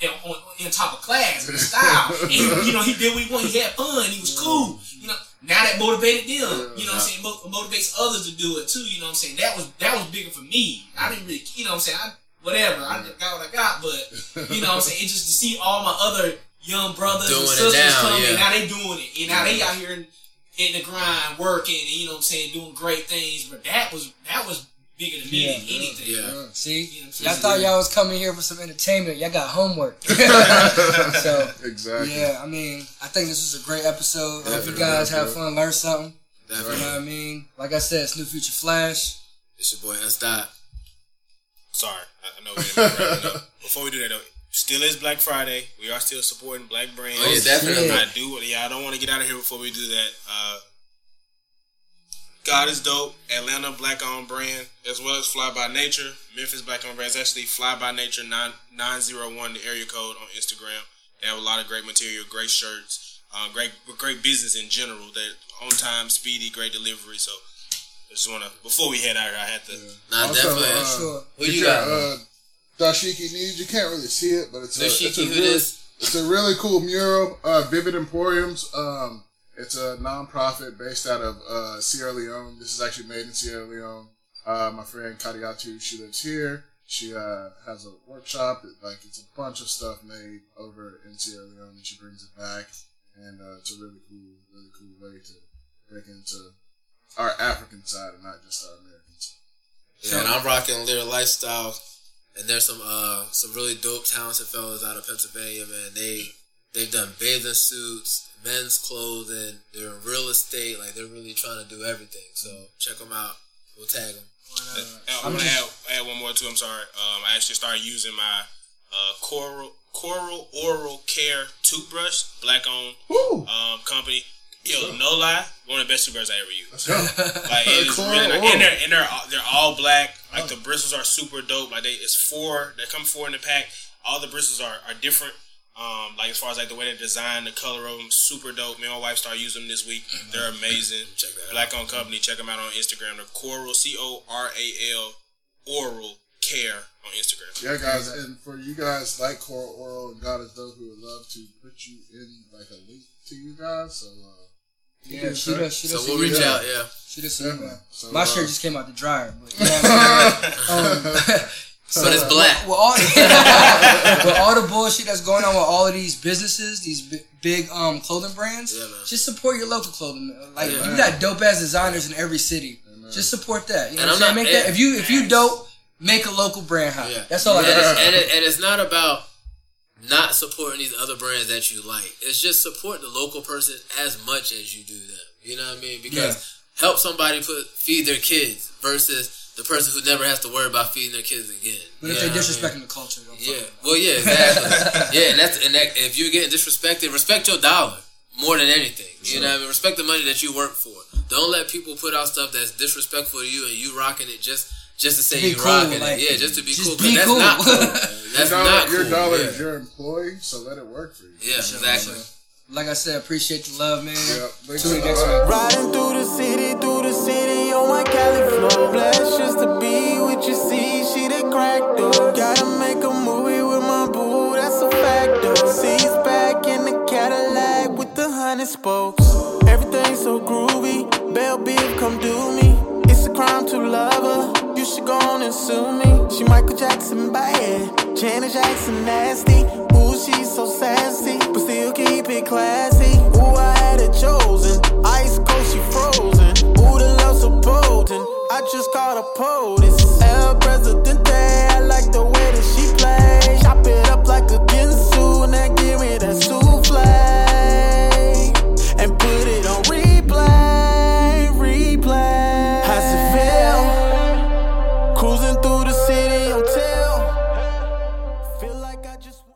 In, on, in top of class with the style, (laughs) and he, you know he did what he wanted. He had fun. He was cool. You know, now that motivated them. You know what I'm saying? Mo- motivates others to do it too. You know what I'm saying? That was that was bigger for me. I didn't really, you know what I'm saying? I, whatever. I got what I got, but you know what I'm saying? It's just to see all my other young brothers Doing and sisters now, come yeah. now they doing it. And now they out here in, in the grind, working, and you know what I'm saying, doing great things. But that was that was bigger than me Yeah, than anything. Yeah. See, You know I'm y'all thought y'all was coming here for some entertainment. Y'all got homework. (laughs) (laughs) so Exactly. yeah, I mean, I think this was a great episode. I hope you guys have fun, learn something. You know what I mean? Like I said, it's New Future Flash. It's your boy S. Dot. Sorry, I, I know we're wrapping up. Before we do that, though, still is Black Friday. We are still supporting Black brands. Oh, yeah, definitely. shit. I do. Yeah, I don't want to get out of here before we do that. Uh, God is dope. Atlanta Black owned brand, as well as Fly by Nature. Memphis Black owned brand is actually Fly by Nature nine nine zero one the area code on Instagram. They have a lot of great material, great shirts, uh, great great business in general. They're on time, speedy, great delivery. So I just want to before we head out here, I had to. Nah, Also, definitely. uh, Sure. What you got? out, Uh, Dashiki Needs. You can't really see it, but it's a, it's a really? It's a really cool mural. Uh, Vivid Emporiums. Um, it's a nonprofit based out of uh, Sierra Leone. This is actually made in Sierra Leone. Uh, my friend Kadiatu, she lives here. She uh, has a workshop. That, like it's a bunch of stuff made over in Sierra Leone, and she brings it back. And uh, it's a really cool, really cool way to break into our African side and not just our American side. Yeah, and I'm rocking Lyra Lifestyle, and there's some uh some really dope, talented fellas out of Pennsylvania, man. They they've done bathing suits, men's clothing. They're in real estate, like they're really trying to do everything. So check them out. We'll tag them. Uh, I'm I'm gonna add, add one more too. I'm sorry. Um, I actually started using my uh, Coral Coral Oral Care toothbrush, black owned um, company. Yo, no lie, one of the best toothbrushes I ever used. Let's go. Like it is really nice. And they're and they're all- they're all black. Like the bristles are super dope. Like they it's four. They come four in the pack. All the bristles are, are different. Um, like as far as like the way they design, the color of them, super dope. Me and my wife started using them this week. They're amazing. Check that out. Black owned company. Check them out on Instagram. They're Coral C O R A L Oral Care on Instagram. Yeah, guys, and for you guys like Coral Oral and God is Dope, we would love to put you in like a link to you guys. So, uh, Yeah, shoot us, shoot So us we'll reach out. Yeah. Shoot us an Yeah, email. So, My uh, shirt just came out the dryer, but (laughs) you know what I'm saying? um, (laughs) But it's black. with all, with (laughs) all the bullshit that's going on with all of these businesses, these big, big um, clothing brands, Yeah, man. just support your local clothing. Like Yeah. you got dope ass designers in every city. Just support that. You know And what I'm I'm saying? not- Make that if you if you dope, make a local brand hot. Yeah. That's all I and, got. and, it, and it's not about not supporting these other brands that you like. It's just support the local person as much as you do them. You know what I mean? Because help somebody put feed their kids versus the person who never has to worry about feeding their kids again. But if they're what I mean? disrespecting the culture, Yeah. Well, yeah, exactly. (laughs) yeah, and that's and that, if you're getting disrespected, respect your dollar more than anything. You know what I mean? Respect the money that you work for. Don't let people put out stuff that's disrespectful to you and you rocking it just just to say Be you cool, rocking like, it. Yeah, just to be just cool. 'cause be that's cool. not cool. your (laughs) That's dollar, not cool. your dollar yeah. is your employee, so let it work for you. yeah, exactly. Like I said, appreciate the love, man. Yep. Tune in next week. Riding through the city, through the city on my Cali flow. Blessed just to be with you, see, she the crack though. Gotta make a movie with my boo, that's a fact though. Seats back in the Cadillac with the hundred spokes. Everything so groovy, Bell Beef come do me. It's a crime to love her, you should go on and sue me. She Michael Jackson bad. Janet Jackson nasty. Ooh, she's so sassy, but still keep it classy. Ooh, I had it chosen. Ice cold, she frozen. Ooh, the love so potent. I just called a POTUS. El Presidente, I like the way that she plays. Chop it up like a ginsu, and that give me that souffle.